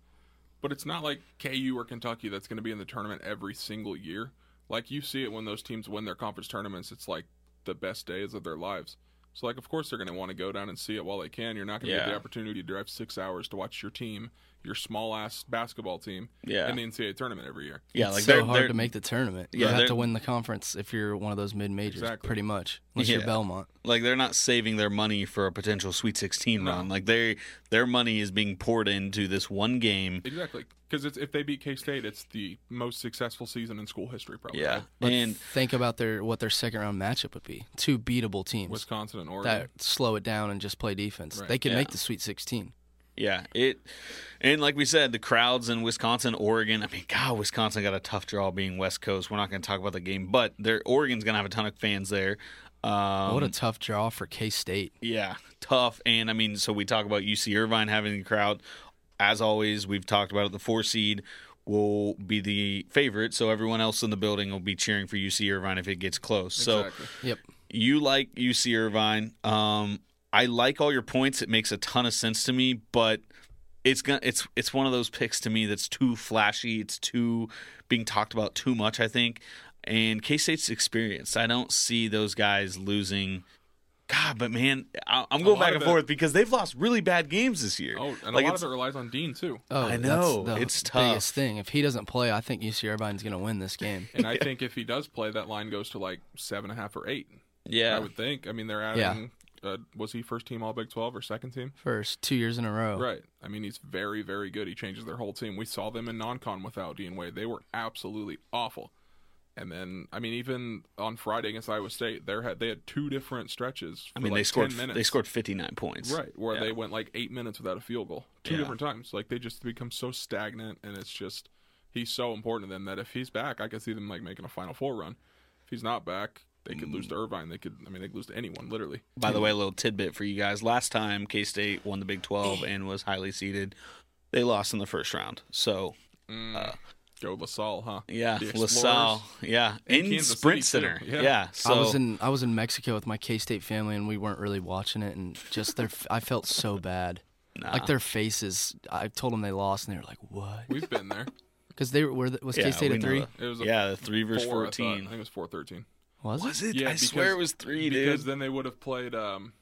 but it's not like KU or Kentucky that's going to be in the tournament every single year. Like you see it when those teams win their conference tournaments, it's like the best days of their lives. So like, of course they're going to want to go down and see it while they can. You're not going to get the opportunity to drive six hours to watch your team, your small ass basketball team, Yeah. in the NCAA tournament every year. yeah, it's like so they're, hard they're to make the tournament. Yeah, you have to win the conference if you're one of those mid majors, Exactly. pretty much. Unless Yeah. you're Belmont. like they're not saving their money for a potential Sweet 16 No. run. Like they their money is being poured into this one game. Exactly, because if they beat K State, it's the most successful season in school history, probably. Yeah, But and think about their what their second round matchup would be. Two beatable teams Wisconsin and Oregon. that slow it down and just play defense. Right. They could Yeah. make the Sweet 16. yeah, it and like we said, the crowds in Wisconsin, Oregon. I mean, God, Wisconsin got a tough draw being West Coast. We're not going to talk about the game, but their Oregon's going to have a ton of fans there. Um, what a tough draw for K State. Yeah, tough. And I mean, so we talk about UC Irvine having the crowd. As always, we've talked about it. The four seed will be the favorite, so everyone else in the building will be cheering for UC Irvine if it gets close. So Yep. you like UC Irvine. Um, I like all your points. It makes a ton of sense to me, but it's gonna it's it's one of those picks to me that's too flashy. It's too being talked about too much. I think, and K State's experience. I don't see those guys losing. God, but man, I, I'm going back of and it- forth because they've lost really bad games this year. Oh, and like a lot of it relies on Dean too. Oh, I that's know. the It's tough. biggest thing. If he doesn't play, I think UC Irvine's going to win this game. And I think if he does play, that line goes to like seven and a half or eight. yeah, I would think. I mean, they're adding. Uh, was he first team All Big Twelve or second team? First two years in a row. Right. I mean, he's very, very good. He changes their whole team. We saw them in non-con without Dean Wade. They were absolutely awful. And then, I mean, even on Friday against Iowa State, they had they had two different stretches. I mean like they scored 10 minutes. they scored 59 points. right where Yeah. they went like eight minutes without a field goal two Yeah. different times. Like they just become so stagnant, and it's just he's so important to them that if he's back, I could see them like making a Final Four run. If he's not back, they could lose to Irvine. They could, I mean, they could lose to anyone, literally. By the way, a little tidbit for you guys. Last time K State won the Big 12 and was highly seeded, they lost in the first round. So, Mm. Go La Salle, huh? yeah, The La Salle, yeah, In in, Sprint City, Center. Yeah. Yeah. so I was in I was in Mexico with my K State family, and we weren't really watching it, and just their I felt so bad. nah. Like their faces, I told them they lost, and they were like, "What?" We've been there. Because they were, were the- was Yeah, K State we at know three? that. It was a yeah, three versus four, I. I think it was four thirteen. Was, Was it? it? Yeah, I swear it was three, Because then they would have played. um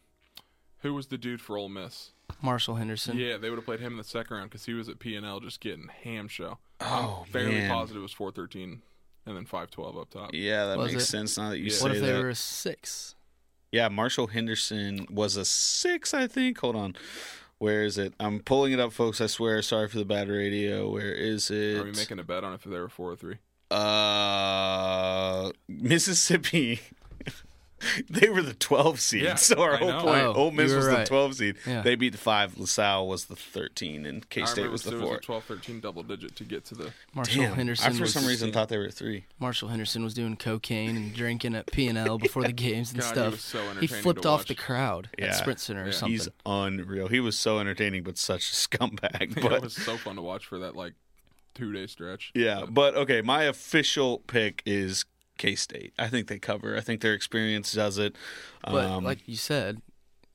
Who was the dude for Ole Miss? Marshall Henderson. Yeah, they would have played him in the second round because he was at P and L just getting ham show. Oh, I'm fairly man. positive it was four thirteen, and then five twelve up top. Yeah, that Was makes it? sense now that you Yeah. say What if they that. were a six? Yeah, Marshall Henderson was a six, I think. Hold on. Where is it? I'm pulling it up, folks. I swear. Sorry for the bad radio. Where is it? Are we making a bet on if they were four or three? Uh, Mississippi. they were the 12 seed. Yeah, so our I whole know. point, Oh, Ole Miss was right. the 12 seed. Yeah. They beat the five. La Salle was the 13, and K State was the it four. was a 12, 13 double digit to get to the. Marshall Damn, Henderson. I for was, some reason thought they were three. Marshall Henderson was doing cocaine and drinking at P and L before the games and God, he stuff. was so he flipped to off watch. the crowd Yeah. at Sprint Center or something. He's unreal. He was so entertaining, but such a scumbag. Yeah, But it was so fun to watch for that like two day stretch. Yeah, but okay, my official pick is K State. I think they cover. I think their experience does it. But Um, like you said,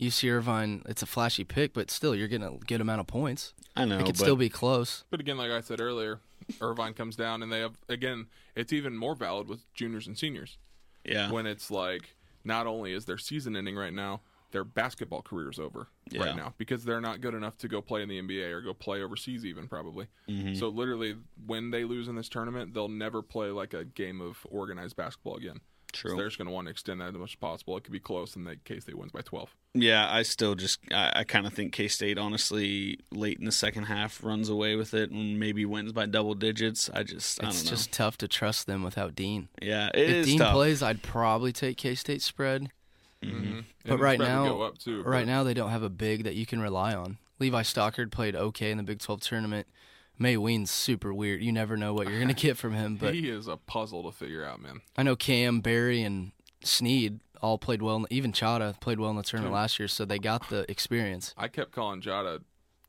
UC Irvine, it's a flashy pick, but still, you're getting a good amount of points. I know, it could but still be close. But again, like I said earlier, Irvine comes down and they have again. It's even more valid with juniors and seniors yeah, when it's like not only is their season ending right now, their basketball career is over Yeah. right now because they're not good enough to go play in the NBA or go play overseas even probably. Mm-hmm. So literally, when they lose in this tournament, they'll never play like a game of organized basketball again. True. So they're just going to want to extend that as much as possible. It could be close in the case they wins by twelve. yeah. I still just I, I kind of think K State honestly late in the second half runs away with it and maybe wins by double digits. I just I It's don't know. just tough to trust them without Dean. yeah, it if is Dean tough. plays, I'd probably take K State spread. Mm-hmm. But right now, go up too. right but- now they don't have a big that you can rely on. Levi Stockard played okay in the Big 12 tournament. Mawien's super weird. You never know what you're gonna get from him. But he is a puzzle to figure out, man. I know Cam Barry and Sneed all played well. Even Chada played well in the tournament last year, so they got the experience. I kept calling Jada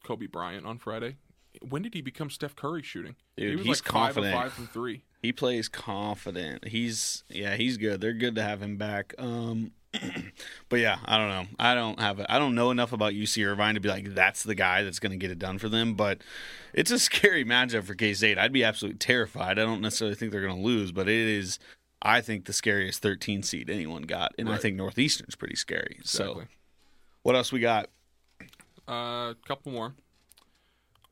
Kobe Bryant on Friday. When did he become Steph Curry shooting? Dude, he was he's like five confident. five from three. He plays confident. He's yeah, he's good. They're good to have him back. Um, but yeah, I don't know. I don't have. I don't know enough about UC Irvine to be like that's the guy that's going to get it done for them. But it's a scary matchup for K State. I'd be absolutely terrified. I don't necessarily think they're going to lose, but it is. I think the scariest 13 seed anyone got, and I think Northeastern's pretty scary. So, what else we got? A uh, couple more.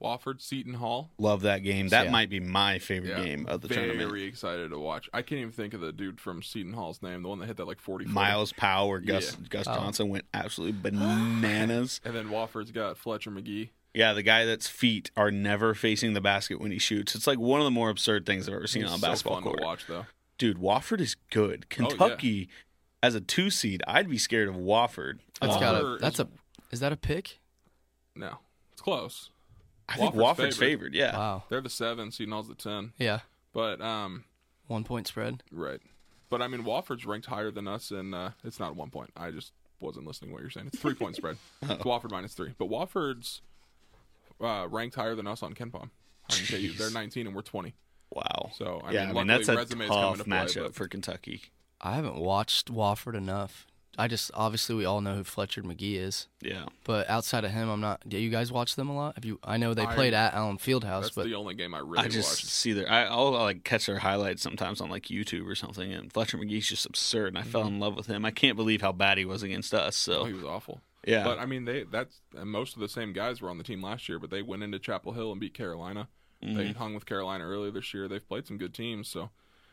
Wofford Seton Hall. Love that game. That Yeah. might be my favorite Yeah, game of the very tournament. Very excited to watch. I can't even think of the dude from Seton Hall's name, the one that hit that like forty. Myles Powell, Gus Yeah. Gus Oh. Johnson went absolutely bananas. And then Wofford's got Fletcher Magee. Yeah, the guy that's feet are never facing the basket when he shoots. It's like one of the more absurd things I've ever seen He's on a so basketball fun court. to watch though. Dude, Wofford is good. Oh, yeah. Kentucky, as a two seed, I'd be scared of Wofford. That's Wofford got a. is- That's a. Is that a pick? No, it's close. I think Wofford's Wofford's favored. favored. Yeah. Wow. They're the seven. Seton Hall's the ten. Yeah. But um, One point spread. right. But I mean, Wofford's ranked higher than us, and uh, it's not one point. I just wasn't listening to what you're saying. It's three point spread. It's Wofford minus three, but Wofford's uh, ranked higher than us on KenPom. I can tell you, they're 19 and we're 20. Wow. So I yeah, mean, I mean that's a tough come into play, matchup but- for Kentucky. I haven't watched Wofford enough. I just obviously we all know who Fletcher Magee is, Yeah. but outside of him, I'm not. Do you guys watch them a lot? Have you? I know they I- played at Allen Fieldhouse, That's but the only game I really I just watched. see their. I, I'll, like catch their highlights sometimes on like YouTube or something, and Fletcher Magee's just absurd, and I fell in love with him. I can't believe how bad he was against us. So Mm-hmm. Oh, he was awful. yeah, But I mean, they that's and most of the same guys were on the team last year, but they went into Chapel Hill and beat Carolina. Mm-hmm. They hung with Carolina earlier this year. They've played some good teams, so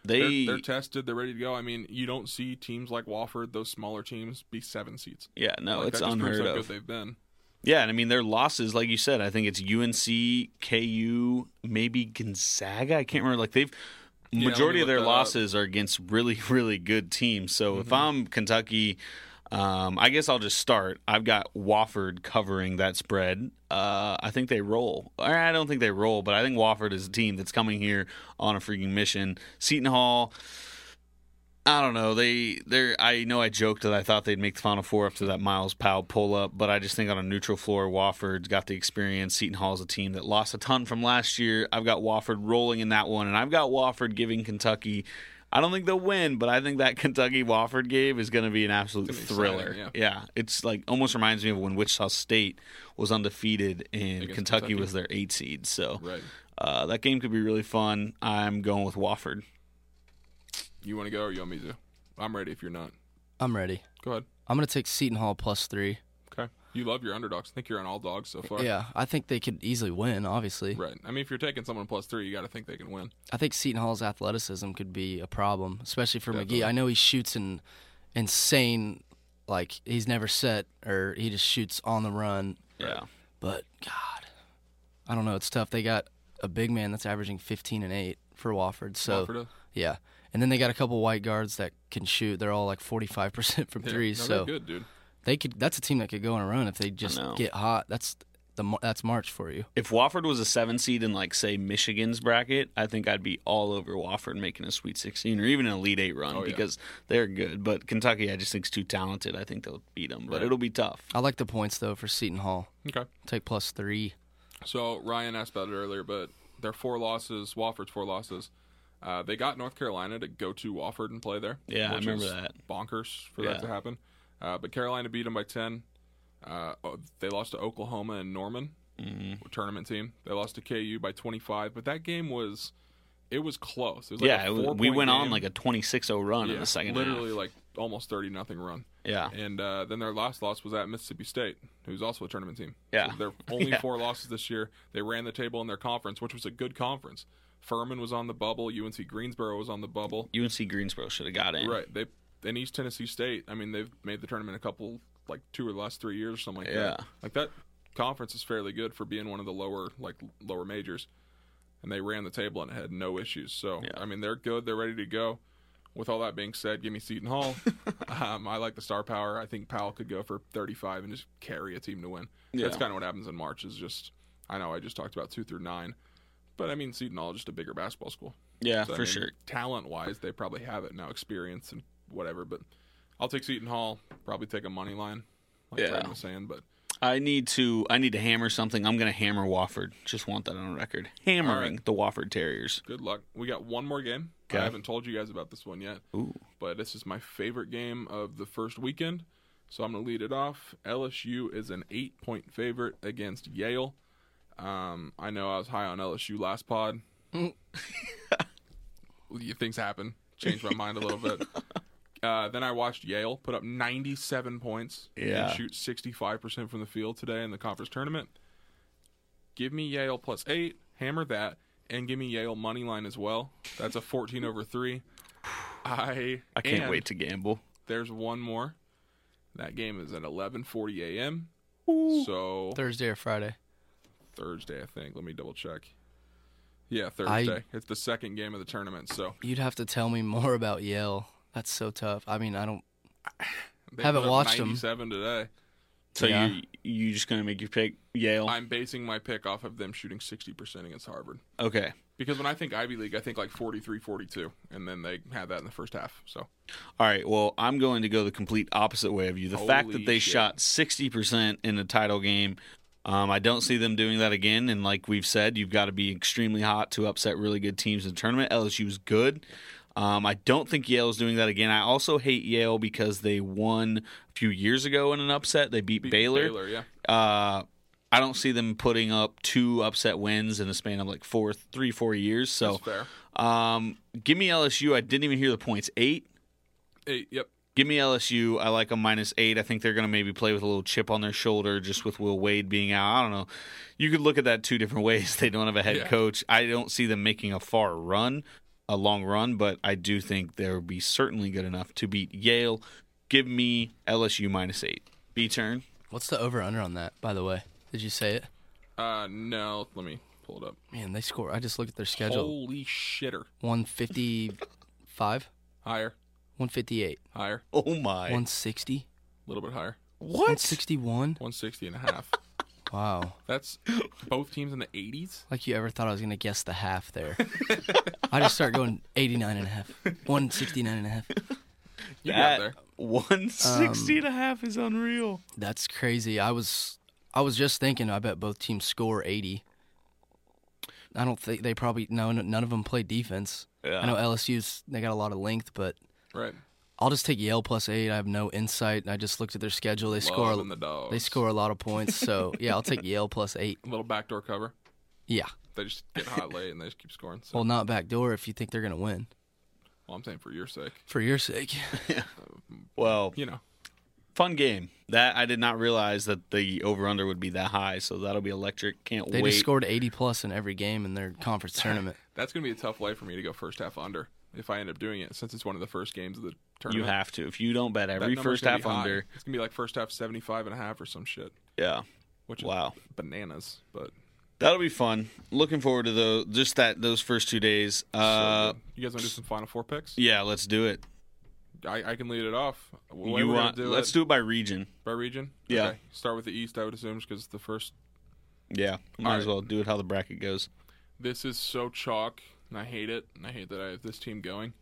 they they're, they're tested. They're ready to go. I mean, you don't see teams like Wofford, those smaller teams, be seven seeds. yeah no, Like, it's that just proves unheard of. good they've been. Yeah, and I mean their losses, like you said, I think it's UNC, KU, maybe Gonzaga. I can't remember. Like they've Yeah, majority of their that up. losses are against really, really good teams. So Mm-hmm. if I'm Kentucky, um, I guess I'll just start. I've got Wofford covering that spread. Uh, I think they roll. I don't think they roll, but I think Wofford is a team that's coming here on a freaking mission. Seton Hall. I don't know. They they I know I joked that I thought they'd make the final four after that Myles Powell pull up, but I just think on a neutral floor, Wofford's got the experience. Seton Hall's a team that lost a ton from last year. I've got Wofford rolling in that one, and I've got Wofford giving Kentucky. I don't think they'll win, but I think that Kentucky Wofford game is going to be an absolute be thriller. exciting, yeah. it's like almost reminds me of when Wichita State was undefeated and Kentucky, Kentucky. was their eight seed. So Right. uh, that game could be really fun. I'm going with Wofford. You want to go or you want me to? I'm ready if you're not. I'm ready. Go ahead. I'm gonna take Seton Hall plus three. You love your underdogs. I think you're on all dogs so far. Yeah, I think they could easily win. Obviously, Right. I mean, if you're taking someone plus three, you got to think they can win. I think Seton Hall's athleticism could be a problem, especially for Definitely. Magee. I know he shoots an insane, like he's never set or he just shoots on the run. Yeah. But God, I don't know. It's tough. They got a big man that's averaging 15 and eight for Wofford. So Wofford, yeah, and then they got a couple white guards that can shoot. They're all like 45 percent from yeah, three. no, so good, dude. They could. That's a team that could go on a run if they just get hot. That's the that's March for you. If Wofford was a seven seed in like say Michigan's bracket, I think I'd be all over Wofford making a Sweet 16 or even an Elite Eight run Oh, yeah. because they're good. But Kentucky, I just think's too talented. I think they'll beat them, but Right. it'll be tough. I like the points though for Seton Hall. Okay. Take plus three. So Ryan asked about it earlier, but their four losses, Wofford's four losses. Uh, they got North Carolina to go to Wofford and play there. Yeah, I remember is that. Bonkers for Yeah. that to happen. Uh, but Carolina beat them by ten. Uh, oh, they lost to Oklahoma and Norman, Mm-hmm. tournament team. They lost to KU by twenty five, but that game was it was close. It was like yeah, a we went on like a 26-0 run in the second literally half. like almost thirty nothing run. Yeah, And uh, then their last loss was at Mississippi State, who's also a tournament team. Yeah. So their only Yeah. four losses this year. They ran the table in their conference, which was a good conference. Furman was on the bubble. UNC Greensboro was on the bubble. UNC Greensboro should have got in. Right. They and East Tennessee State. I mean, they've made the tournament a couple, like two or the last three years or something like Yeah. that. Like that conference is fairly good for being one of the lower, like lower majors. And they ran the table and had no issues. So Yeah. I mean, they're good. They're ready to go. With all that being said, give me Seton Hall. um, I like the star power. I think Powell could go for 35 and just carry a team to win. Yeah. That's kind of what happens in March. Is just I know I just talked about two through nine, but I mean Seton Hall is just a bigger basketball school. Yeah, So, I for mean, sure. Talent wise, they probably have it now. Experience and whatever. But I'll take Seton Hall. Probably take a money line, like Yeah. Was saying. But I need to I need to hammer something. I'm going to hammer Wofford. Just want that on record. Hammering right. the Wofford Terriers. good luck. We got one more game. Okay. I haven't told you guys about this one yet. Ooh. but this is my favorite game of the first weekend. So I'm going to lead it off. LSU is an eight point favorite against Yale. Um, I know I was high on LSU last pod. Yeah, Things happen. Changed my mind a little bit. Uh, then I watched Yale put up 97 points Yeah. and shoot 65% from the field today in the conference tournament. Give me Yale plus eight, hammer that, and give me Yale money line as well. That's a 14 over three. I I can't wait to gamble. there's one more. That game is at 11:40 a.m. So Thursday or Friday. Thursday, I think. Let me double check. Yeah, Thursday. it's the second game of the tournament. So You'd have to tell me more about Yale. That's so tough. I mean, I don't. they Haven't put up watched 'em. 97 today. So Yeah. you you just going to make your pick Yale? I'm basing my pick off of them shooting 60% against Harvard. okay. Because when I think Ivy League, I think like 43 42. And then they had that in the first half. So All right. Well, I'm going to go the complete opposite way of you. The fact that they shit. shot 60% in the title game, um, I don't see them doing that again. And like we've said, you've got to be extremely hot to upset really good teams in the tournament. LSU's good. Um, I don't think Yale is doing that again. I also hate Yale because they won a few years ago in an upset. They beat, beat Baylor. Baylor, yeah. Uh, I don't see them putting up two upset wins in the span of like four, three, four years. So, That's fair. um, give me LSU. I didn't even hear the points. Eight. Eight, yep. Give me LSU. I like a minus eight. I think they're going to maybe play with a little chip on their shoulder just with Will Wade being out. I don't know. You could look at that two different ways. They don't have a head Yeah. coach. I don't see them making a far run, a long run, but I do think they'll be certainly good enough to beat Yale. Give me LSU minus eight. B turn. What's the over under on that? By the way, did you say it? Uh, no, let me pull it up. Man, they score. I just looked at their schedule. Holy shitter. One fifty five, Higher, one fifty eight, higher, Oh my. one sixty, a little bit higher. one what? sixty one. 160 and a half. Wow. That's both teams in the 80s. Like you ever thought I was gonna guess the half there? I just start going 89 and a half, 169 and a half. You got there. 160 um, and a half is unreal. That's crazy. I was I was just thinking. I bet both teams score 80. I don't think they probably no none of them play defense. Yeah. I know LSU's they got a lot of length, but Right. I'll just take Yale plus eight. I have no insight. I just looked at their schedule. They score Loving the dogs. they score a lot of points. So yeah, I'll take Yale plus eight. A little backdoor cover. Yeah. They just get hot late and they just keep scoring. So, Well, not backdoor if you think they're gonna win. well, I'm saying for your sake. For your sake. yeah. Uh, well, You know, fun game. That I did not realize that the over under would be that high, so that'll be electric. Can't wait. They wait. just scored 80 plus in every game in their conference tournament. that's going to be a tough way for me to go first half under if I end up doing it since it's one of the first games of the tournament. you have to. If you don't bet every first half under, It's going to be like first half 75 and a half or some shit, yeah, which is Wow. bananas. But that'll be fun. Looking forward to those. Just that those first two days. Uh, good. you guys want to do some final four picks? yeah, let's do it. I, I can lead it off. The way you want? do let's it, do it by region. by region. Yeah. Okay. Start with the East, I would assume, because the first Yeah, might All as right. well do it how the bracket goes. This is so chalk, and I hate it. And I hate that I have this team going.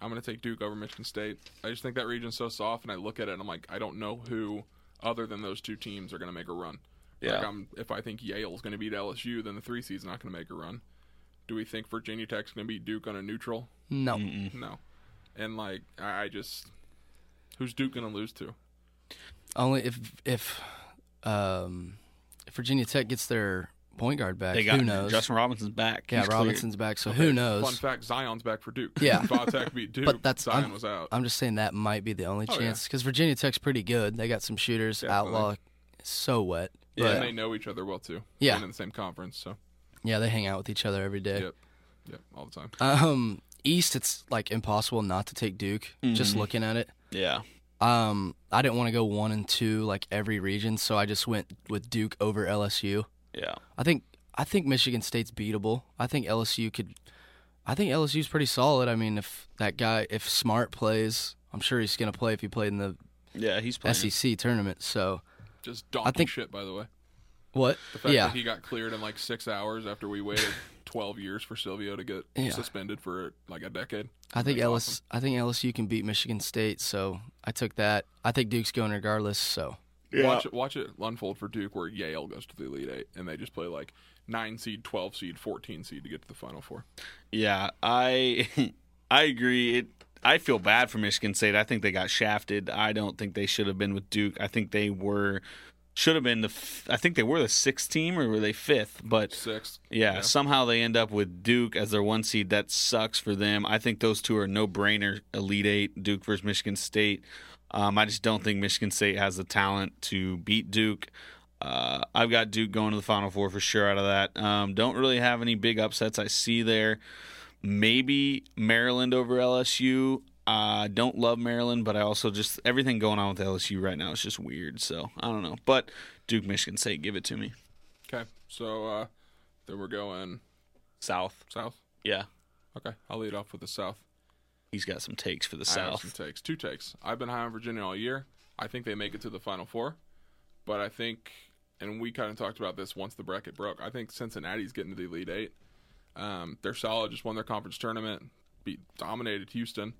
I'm going to take Duke over Michigan State. I just think that region's so soft, and I look at it and I'm like, I don't know who other than those two teams are going to make a run. Yeah. Like I'm, if I think Yale's going to beat LSU, then the three seed's not going to make a run. Do we think Virginia Tech's going to beat Duke on a neutral? No. No. And like, I, I just, who's Duke going to lose to? Only if if um if Virginia Tech gets their point guard back, They got who knows? Justin Robinson's back. yeah, He's cleared. Robinson's back, so who knows? Fun fact: Zion's back for Duke. Yeah. Vatek beat Duke. But that's Zion I'm, was out. I'm just saying that might be the only Oh, chance because Virginia Tech's pretty good. They got some shooters. Definitely. Outlaw, so wet. yeah, But and they know each other well too. Yeah. Being in the same conference, so yeah, they hang out with each other every day. yep, yep, all the time. Um, East, it's like impossible not to take Duke. Just Mm-hmm. looking at it. Yeah. Um, I didn't want to go one and two like every region, so I just went with Duke over LSU. Yeah. I think I think Michigan State's beatable. I think LSU could. I think LSU's pretty solid. I mean, if that guy, if Smart plays, I'm sure he's gonna play if he played in the Yeah, he's playing. SEC tournament. So Just donkey think- shit, by the way. what? The fact yeah, that he got cleared in like six hours after we waited 12 years for Silvio to get Yeah. suspended for like a decade. I think That's LS, awesome. I think LSU can beat Michigan State, so I took that. I think Duke's going regardless. So Watch it, watch it unfold for Duke, where Yale goes to the Elite Eight, and they just play like nine seed, 12 seed, 14 seed to get to the Final Four. Yeah, I I agree. It I feel bad for Michigan State. I think they got shafted. I don't think they should have been with Duke. I think they were should have been the f- I think they were the sixth team or were they fifth? But Sixth. yeah, somehow they end up with Duke as their one seed. That sucks for them. I think those two are no brainer. Elite Eight, Duke versus Michigan State. Um, I just don't think Michigan State has the talent to beat Duke. Uh, I've got Duke going to the Final Four for sure out of that. Um, don't really have any big upsets I see there. Maybe Maryland over LSU. I don't love Maryland, but I also just everything going on with LSU right now is just weird. So I don't know. But Duke, Michigan State, give it to me. Okay, so uh, then we're going South. South. Yeah, Okay, I'll lead off with the South. he's got some takes for the I South. some takes. Two takes. I've been high on Virginia all year. I think they make it to the Final Four, but I think, and we kind of talked about this once the bracket broke. I think Cincinnati's getting to the Elite Eight. Um, they're solid. Just won their conference tournament, beat dominated Houston,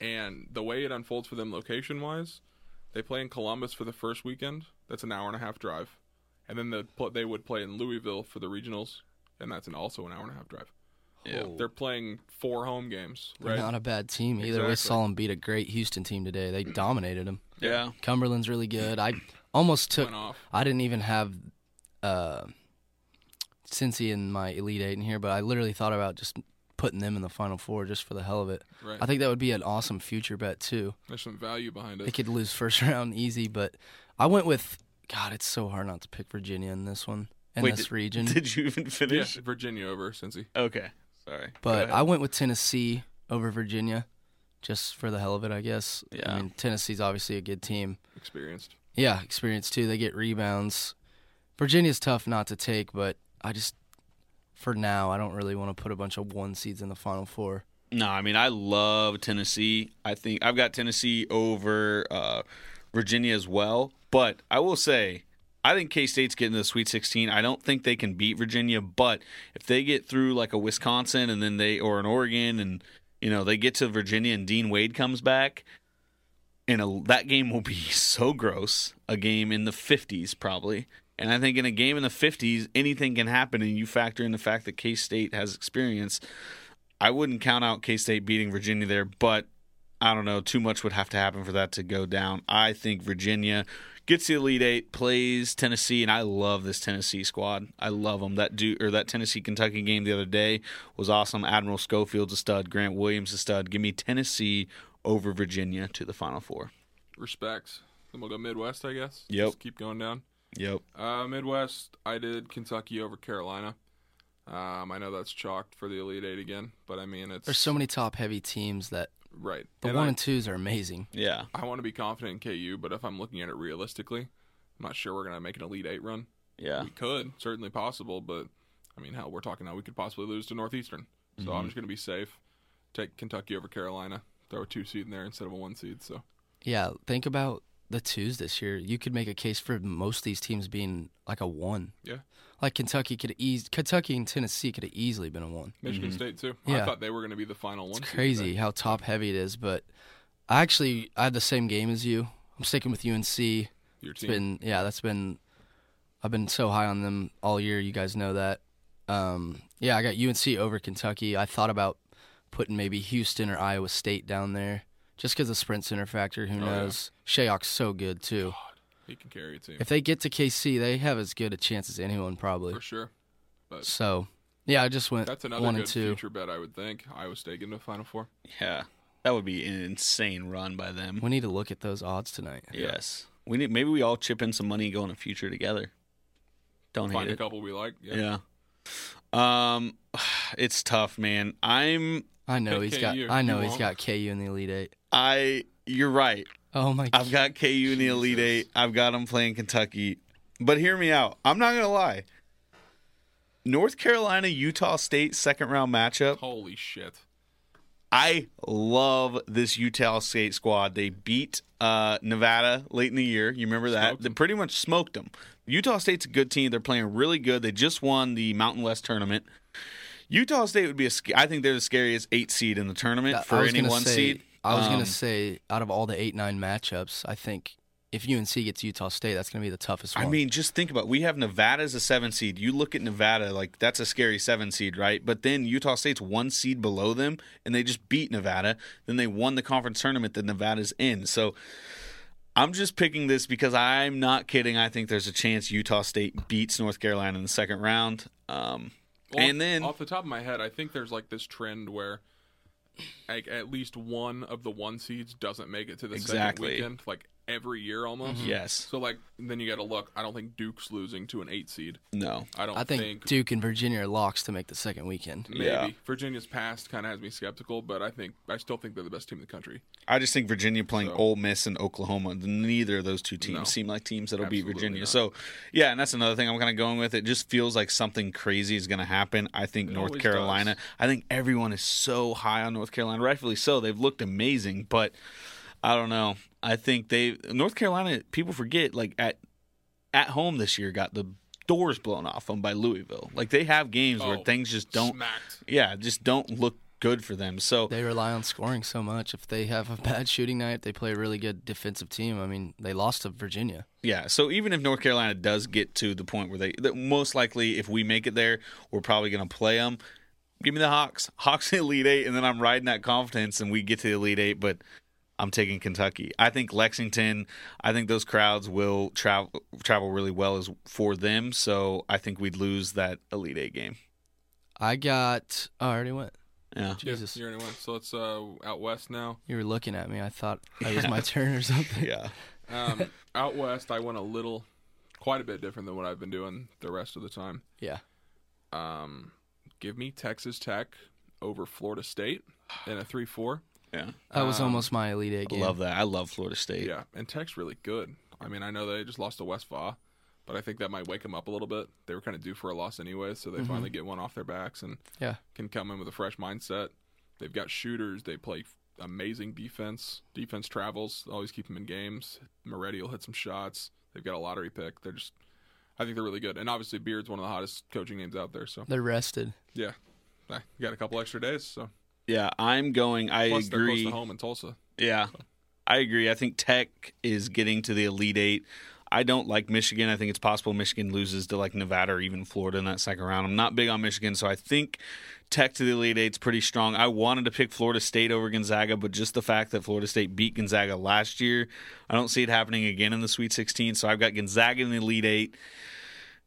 and the way it unfolds for them location wise, they play in Columbus for the first weekend. That's an hour and a half drive, and then the they would play in Louisville for the regionals, and that's an also an hour and a half drive. Yeah. They're playing four home games, they're right? not a bad team either. We saw them beat a great Houston team today. They dominated them. Yeah. Cumberland's really good. I almost took. Off. I didn't even have uh, Cincy in my Elite Eight in here, but I literally thought about just putting them in the Final Four just for the hell of it. Right. I think that would be an awesome future bet too. There's some value behind it. They could lose first round easy, but I went with God. It's so hard not to pick Virginia in this one in Wait, this did, region. Did you even Yeah, finish? Virginia over Cincy. Okay. Sorry. But. I went with Tennessee over Virginia, just for the hell of it, I guess. Yeah. I mean, Tennessee's obviously a good team. Experienced. Yeah, experienced too. They get rebounds. Virginia's tough not to take, but I just, for now, I don't really want to put a bunch of one seeds in the Final Four. No, I mean I love Tennessee. I think I've got Tennessee over uh, Virginia as well. But I will say, I think K State's getting to the Sweet 16. I don't think they can beat Virginia, but if they get through like a Wisconsin and then they or an Oregon and you know they get to Virginia and Dean Wade comes back, and a, that game will be so gross. A game in the 50s probably. And I think in a game in the 50s, anything can happen. And you factor in the fact that K State has experience. I wouldn't count out K State beating Virginia there, but I don't know. Too much would have to happen for that to go down. I think Virginia gets the Elite Eight, plays Tennessee, and I love this Tennessee squad. I love them. That do or that Tennessee Kentucky game the other day was awesome. Admiral Schofield's a stud. Grant Williams a stud. Give me Tennessee over Virginia to the Final Four. Respect. Then we'll go Midwest, I guess. Yep. Just keep going down. Yep. Uh, Midwest, I did Kentucky over Carolina. Um, I know that's chalked for the Elite Eight again, but I mean it's There's so many top heavy teams that right. the And one I, and twos are amazing. Yeah. I want to be confident in KU, but if I'm looking at it realistically, I'm not sure we're gonna make an Elite Eight run. Yeah. We could, certainly possible, but I mean, hell, we're talking now. We could possibly lose to Northeastern. So Mm-hmm. I'm just gonna be safe. Take Kentucky over Carolina. Throw a two seed in there instead of a one seed. So Yeah, think about the twos this year. You could make a case for most of these teams being like a one. yeah, Like Kentucky could ease Kentucky and Tennessee could have easily been a one. Michigan State too. Yeah. I thought they were gonna be the final one. It's crazy today. how top heavy it is, but I actually I had the same game as you. I'm sticking with UNC. Your It's team. been yeah, that's been I've been so high on them all year. You guys know that. Um, yeah, I got UNC over Kentucky. I thought about putting maybe Houston or Iowa State down there just because of sprint center factor. Who Oh, yeah. knows? Shayok's so good too. he can carry a team If they get to KC, they have as good a chance as anyone probably. for sure. But So yeah, I just went that's another one good and two. future bet, I would think. Iowa State getting to the Final Four. Yeah. That would be an insane run by them. We need to look at those odds tonight. Yes. We need maybe we all chip in some money and go in a future together. Don't Find hate a it. couple we like. Yeah. Yeah. Um it's tough, man. I'm I know Pick he's got KU. I know You he's won't. got KU in the Elite Eight. I you're right. Oh my God. I've got KU in the Elite 8. I've got them playing Kentucky. But hear me out. I'm not going to lie. North Carolina Utah State second round matchup. Holy shit. I love this Utah State squad. They beat uh, Nevada late in the year. You remember that? Smoked They pretty much smoked them. Utah State's a good team. They're playing really good. They just won the Mountain West tournament. Utah State would be a. I think they're the scariest eight seed in the tournament I- for any one say, seed. I was Um, gonna say, out of all the eight nine matchups, I think if UNC gets Utah State, that's gonna be the toughest one. I mean, just think about. We have Nevada as a seven seed. You look at Nevada, like that's a scary seven seed, right? But then Utah State's one seed below them, and they just beat Nevada. Then they won the conference tournament that Nevada's in. So I'm just picking this because I'm not kidding. I think there's a chance Utah State beats North Carolina in the second round. Um, Well, and then off the top of my head, I think there's like this trend where like at least one of the one seeds doesn't make it to the Exactly. second weekend, like every year almost. Mm-hmm. yes, So like then you got to look. I don't think Duke's losing to an eight seed. no, I don't I think, Duke and Virginia are locks to make the second weekend. maybe Yeah. Virginia's past kind of has me skeptical, but I think I still think they're the best team in the country. I just think Virginia playing So- Ole Miss and Oklahoma, neither of those two teams No. seem like teams that'll beat Virginia. not. So, yeah, and that's another thing I'm kind of going with. It just feels like something crazy is going to happen. I think It North Carolina, does. I think everyone is so high on North Carolina, rightfully so. They've looked amazing, but I don't know. I think they North Carolina people forget like at at home this year got the doors blown off them by Louisville. Like they have games where Oh, things just don't smacked. yeah, just don't look good for them. So They rely on scoring so much. If they have a bad shooting night, they play a really good defensive team. I mean, they lost to Virginia. Yeah, so even if North Carolina does get to the point where they, that most likely, if we make it there, we're probably going to play them. Give me the Hawks, Hawks in the Elite Eight, and then I'm riding that confidence, and we get to the Elite Eight. But I'm taking Kentucky. I think Lexington. I think those crowds will travel travel really well as for them. So I think we'd lose that Elite Eight game. I got. Oh, I already went. Yeah, Jesus. Yeah, you already went. So it's uh, out west now. You were looking at me. I thought it was my turn or something. yeah. Um, out west, I went a little, quite a bit different than what I've been doing the rest of the time. Yeah. Um, give me Texas Tech over Florida State in a three-four. Yeah, That was Um, almost my Elite Eight I game. love that. I love Florida State. Yeah, and Tech's really good. I mean, I know they just lost to Westfall, but I think that might wake them up a little bit. They were kind of due for a loss anyway, so they finally get one off their backs and Yeah. can come in with a fresh mindset. They've got shooters. They play amazing defense. Defense travels. Always keep them in games. Moretti will hit some shots. They've got a lottery pick. They're just, I think they're really good. And obviously, Beard's one of the hottest coaching names out there. So They're rested. yeah, you got a couple extra days. So Yeah, I'm going. I plus they're close agree. to home in Tulsa. Yeah, I agree. I think Tech is getting to the Elite Eight. I don't like Michigan. I think it's possible Michigan loses to like Nevada or even Florida in that second round. I'm not big on Michigan, so I think Tech to the Elite Eight's pretty strong. I wanted to pick Florida State over Gonzaga, but just the fact that Florida State beat Gonzaga last year, I don't see it happening again in the Sweet 16. So I've got Gonzaga in the Elite Eight.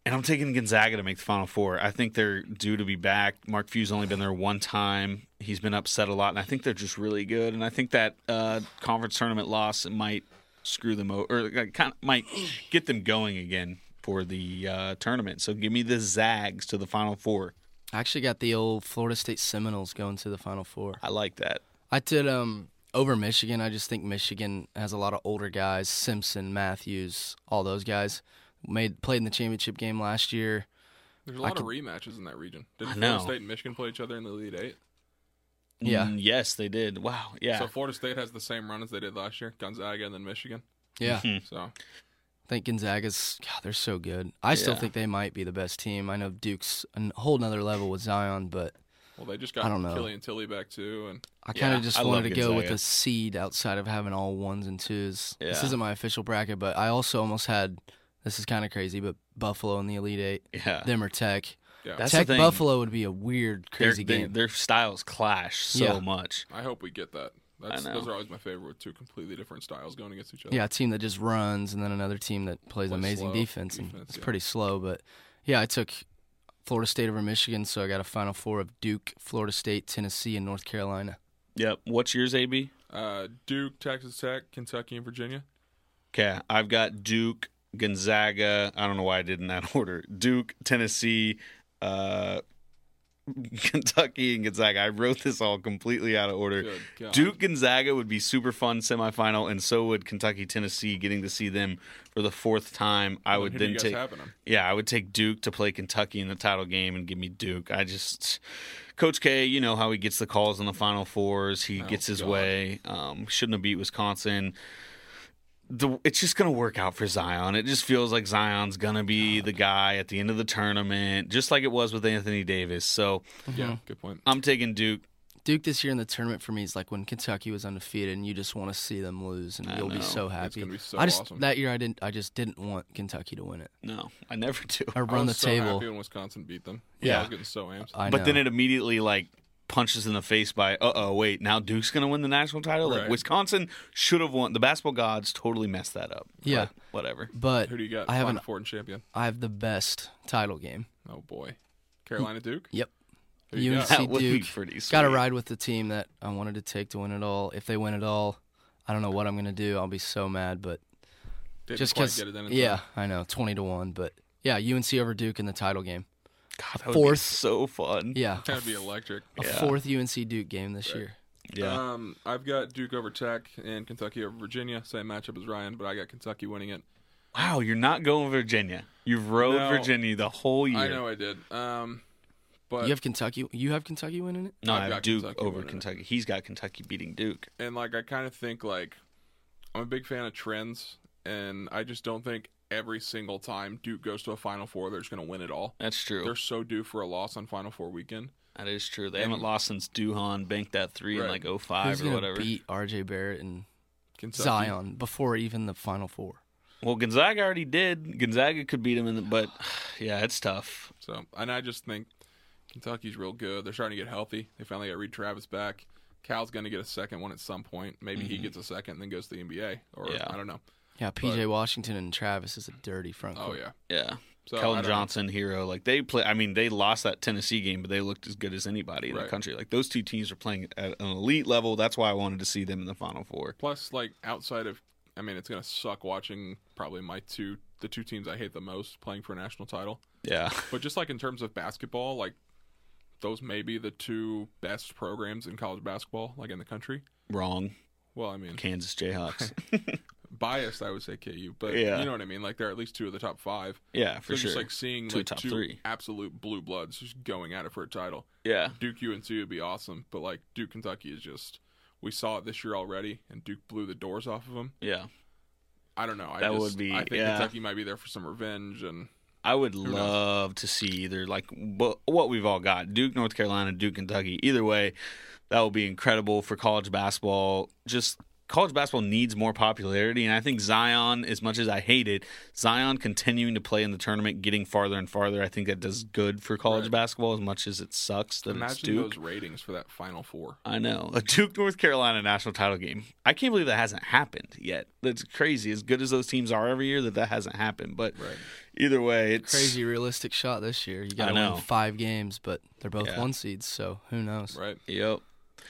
And I'm taking Gonzaga to make the Final Four. I think they're due to be back. Mark Few's only been there one time. He's been upset a lot, and I think they're just really good. And I think that uh, conference tournament loss might screw them over, or kind of might get them going again for the uh, tournament. So give me the Zags to the Final Four. I actually got the old Florida State Seminoles going to the Final Four. I like that. I did um over Michigan. I just think Michigan has a lot of older guys, Simpson, Matthews, all those guys. Made played in the championship game last year. There's a lot could- of rematches in that region. Did Florida know. State and Michigan play each other in the Elite Eight? Yeah. Mm, yes, they did. Wow. Yeah. So Florida State has the same run as they did last year. Gonzaga and then Michigan. Yeah, Mhm. So I think Gonzaga's. God, they're so good. I still think they might be the best team. I know Duke's a whole nother level with Zion, but well, they just got I don't know. Killian Tillie back too, and I kind Yeah, of just I wanted love to go with a seed outside of having all ones and twos. This isn't my official bracket, but I also almost had. This is kind of crazy, but Buffalo in the Elite Eight, yeah. them or Tech. yeah, That's the Tech. Buffalo would be a weird, Their, crazy they- game. their styles clash so Yeah. much. I hope we get that. That's, know. those are always my favorite with two completely different styles going against each other. Yeah, a team that just runs, and then another team that plays Plays amazing slow defense, and defense, it's yeah. pretty slow. But yeah, I took Florida State over Michigan, so I got a Final Four of Duke, Florida State, Tennessee, and North Carolina. Yep. What's yours, AB? Uh, Duke, Texas Tech, Kentucky, and Virginia. Okay, I've got Duke, Gonzaga. I don't know why I did in that order. Duke, Tennessee, uh, Kentucky, and Gonzaga. I wrote this all completely out of order. Duke Gonzaga would be super fun semifinal, and so would Kentucky Tennessee. Getting to see them for the fourth time, I would then take. have in 'em? Yeah, I would take Duke to play Kentucky in the title game and give me Duke. I just Coach K, you know how he gets the calls in the Final Fours. He Oh, gets his God. way. Um, shouldn't have beat Wisconsin. The, it's just going to work out for Zion. It just feels like Zion's going to be the guy at the end of the tournament, just like it was with Anthony Davis. So Yeah, good point. I'm taking Duke. Duke this year in the tournament for me is like when Kentucky was undefeated, and you just want to see them lose, and I you'll know. be so It's happy. gonna be so I just awesome. that year I didn't. I just didn't want Kentucky to win it No, I never do. or I run the was so table. happy when Wisconsin beat them. Yeah. I was getting so amped. I but know. then it immediately like punches in the face by, uh oh, wait, now Duke's going to win the national title. Like Right. Wisconsin should have won. The basketball gods totally messed that up. Yeah. But whatever. but Who do you got? I have Final an, four and champion. I have the best title game. Oh boy, Carolina Duke. Yep. Who you UNC got? That would be Duke. pretty Got to ride with the team that I wanted to take to win it all. If they win it all, I don't know what I'm gonna do. I'll be so mad, but Didn't just quite because, get it in. yeah, I know, twenty to one, but yeah, UNC over Duke in the title game. God, that would Fourth. be so fun. Yeah, that'd be electric. a Yeah. fourth UNC Duke game this year. Yeah. Um, I've got Duke over Tech and Kentucky over Virginia. Same matchup as Ryan, but I got Kentucky winning it. Wow, you're not going Virginia. You've rode No. Virginia the whole year. I know I did. Um, but you have Kentucky. You have Kentucky winning it. No, I've I have got Duke Kentucky over winning it. Kentucky. He's got Kentucky beating Duke. and like I kind of think like I'm a big fan of trends, and I just don't think every single time Duke goes to a Final Four, they're just going to win it all. That's true. They're so due for a loss on Final Four weekend. That is true. They And- haven't lost since Duhon banked that three in like 05 Who's or whatever. beat RJ Barrett and Kentucky, Zion before even the Final Four? Well, Gonzaga already did. Gonzaga could beat him, in the, but yeah, it's tough. So, and I just think Kentucky's real good. They're starting to get healthy. They finally got Reid Travis back. Cal's going to get a second one at some point. Maybe he gets a second and then goes to the NBA, or Mm-hmm. Yeah. I don't know. Yeah, PJ Washington and Travis is a dirty front Oh yeah. Yeah. So I Keldon don't know. Johnson, hero. Like they play. I mean, they lost that Tennessee game, but they looked as good as anybody in the country. Like those two teams are playing at an elite level. That's why I wanted to see them in the Final Four. Plus, like outside of, I mean, it's gonna suck watching probably my two, the two teams I hate the most playing for a national title. Yeah. But just like in terms of basketball, like those may be the two best programs in college basketball, like in the country. Wrong. Well, I mean, Kansas Jayhawks. biased, I would say KU, but Yeah. you know what I mean. Like they're at least two of the top five. yeah, for so sure. just like seeing Two like top two three. absolute blue bloods just going at it for a title. yeah. Duke UNC would be awesome, but like Duke Kentucky is just we saw it this year already, and Duke blew the doors off of them. Yeah. I don't know. I That just, would be- I think yeah. Kentucky might be there for some revenge, and I would knows? love to see either like what we've all got Duke, North Carolina, Duke, Kentucky. Either way, that would be incredible for college basketball. Just college basketball needs more popularity, and I think Zion, as much as I hate it, Zion continuing to play in the tournament, getting farther and farther, I think that does good for college Right. basketball. As much as it sucks that it's imagine Duke. those ratings for that Final Four. I know a Duke North Carolina national title game. I can't believe that hasn't happened yet. That's crazy. As good as those teams are every year, that that hasn't happened. But Right. either way, it's Crazy realistic shot this year. You got to know. win five games, but they're both Yeah. one seeds, so who knows? Right. Yep.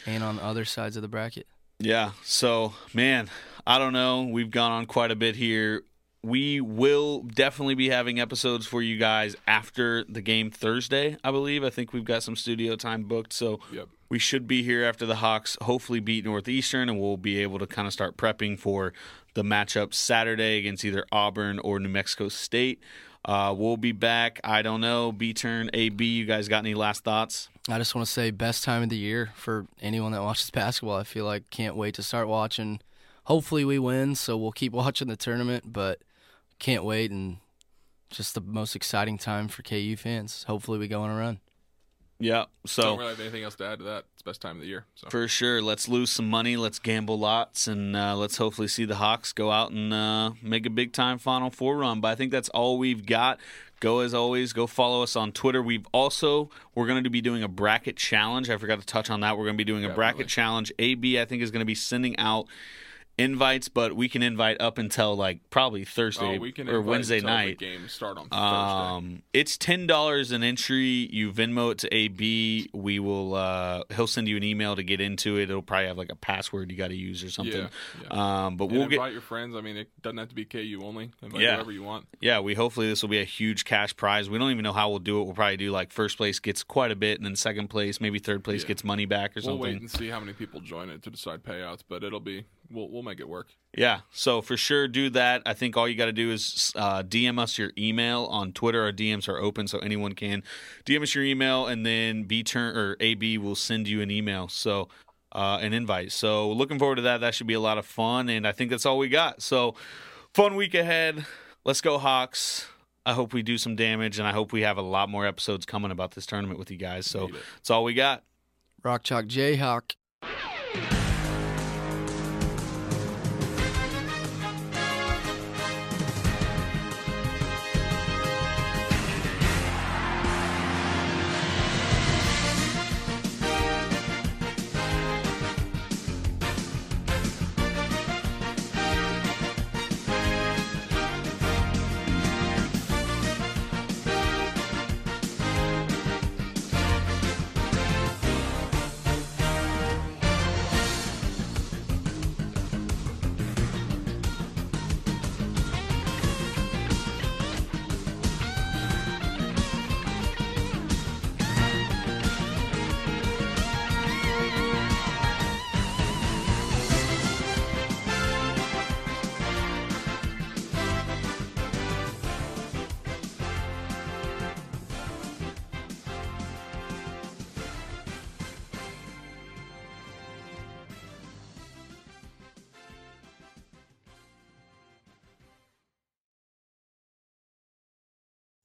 And on other sides of the bracket. Yeah. So, man, I don't know. We've gone on quite a bit here. We will definitely be having episodes for you guys after the game Thursday, I believe. I think we've got some studio time booked. So, Yep. we should be here after the Hawks hopefully beat Northeastern, and we'll be able to kind of start prepping for the matchup Saturday against either Auburn or New Mexico State. Uh, we'll be back. I don't know. B turn, AB. You guys got any last thoughts? I just want to say best time of the year for anyone that watches basketball. I feel like can't wait to start watching. Hopefully we win, so we'll keep watching the tournament, but can't wait and just the most exciting time for KU fans. Hopefully we go on a run. Yeah. So Don't really have anything else to add to that. It's best time of the year. So For sure. Let's lose some money. Let's gamble lots, and uh, let's hopefully see the Hawks go out and uh, make a big time Final Four run. But I think that's all we've got. Go as always. Go follow us on Twitter. We've also we're going to be doing a bracket challenge. I forgot to touch on that. We're going to be doing a bracket challenge. AB I think is going to be sending out invites, but we can invite up until like probably Thursday oh, or Wednesday night. The games start on Thursday. Um, it's ten dollars an entry. You Venmo it to AB. We will. Uh, he'll send you an email to get into it. It'll probably have like a password you got to use or something. Yeah, yeah. Um, but And we'll get. invite your friends. I mean, it doesn't have to be KU only. Invite Yeah. whoever you want. Yeah, we hopefully this will be a huge cash prize. We don't even know how we'll do it. We'll probably do like first place gets quite a bit, and then second place, maybe third place Yeah. gets money back or something. We'll wait and see how many people join it to decide payouts, but it'll be we'll we'll make it work. Yeah, so for sure do that. I think all you got to do is uh, DM us your email on Twitter. Our DMs are open, so anyone can DM us your email, and then B turn or AB will send you an email. So uh, an invite. So looking forward to that. That should be a lot of fun, and I think that's all we got. So fun week ahead. Let's go Hawks. I hope we do some damage, and I hope we have a lot more episodes coming about this tournament with you guys. So that's all we got. Rock Chalk Jayhawk.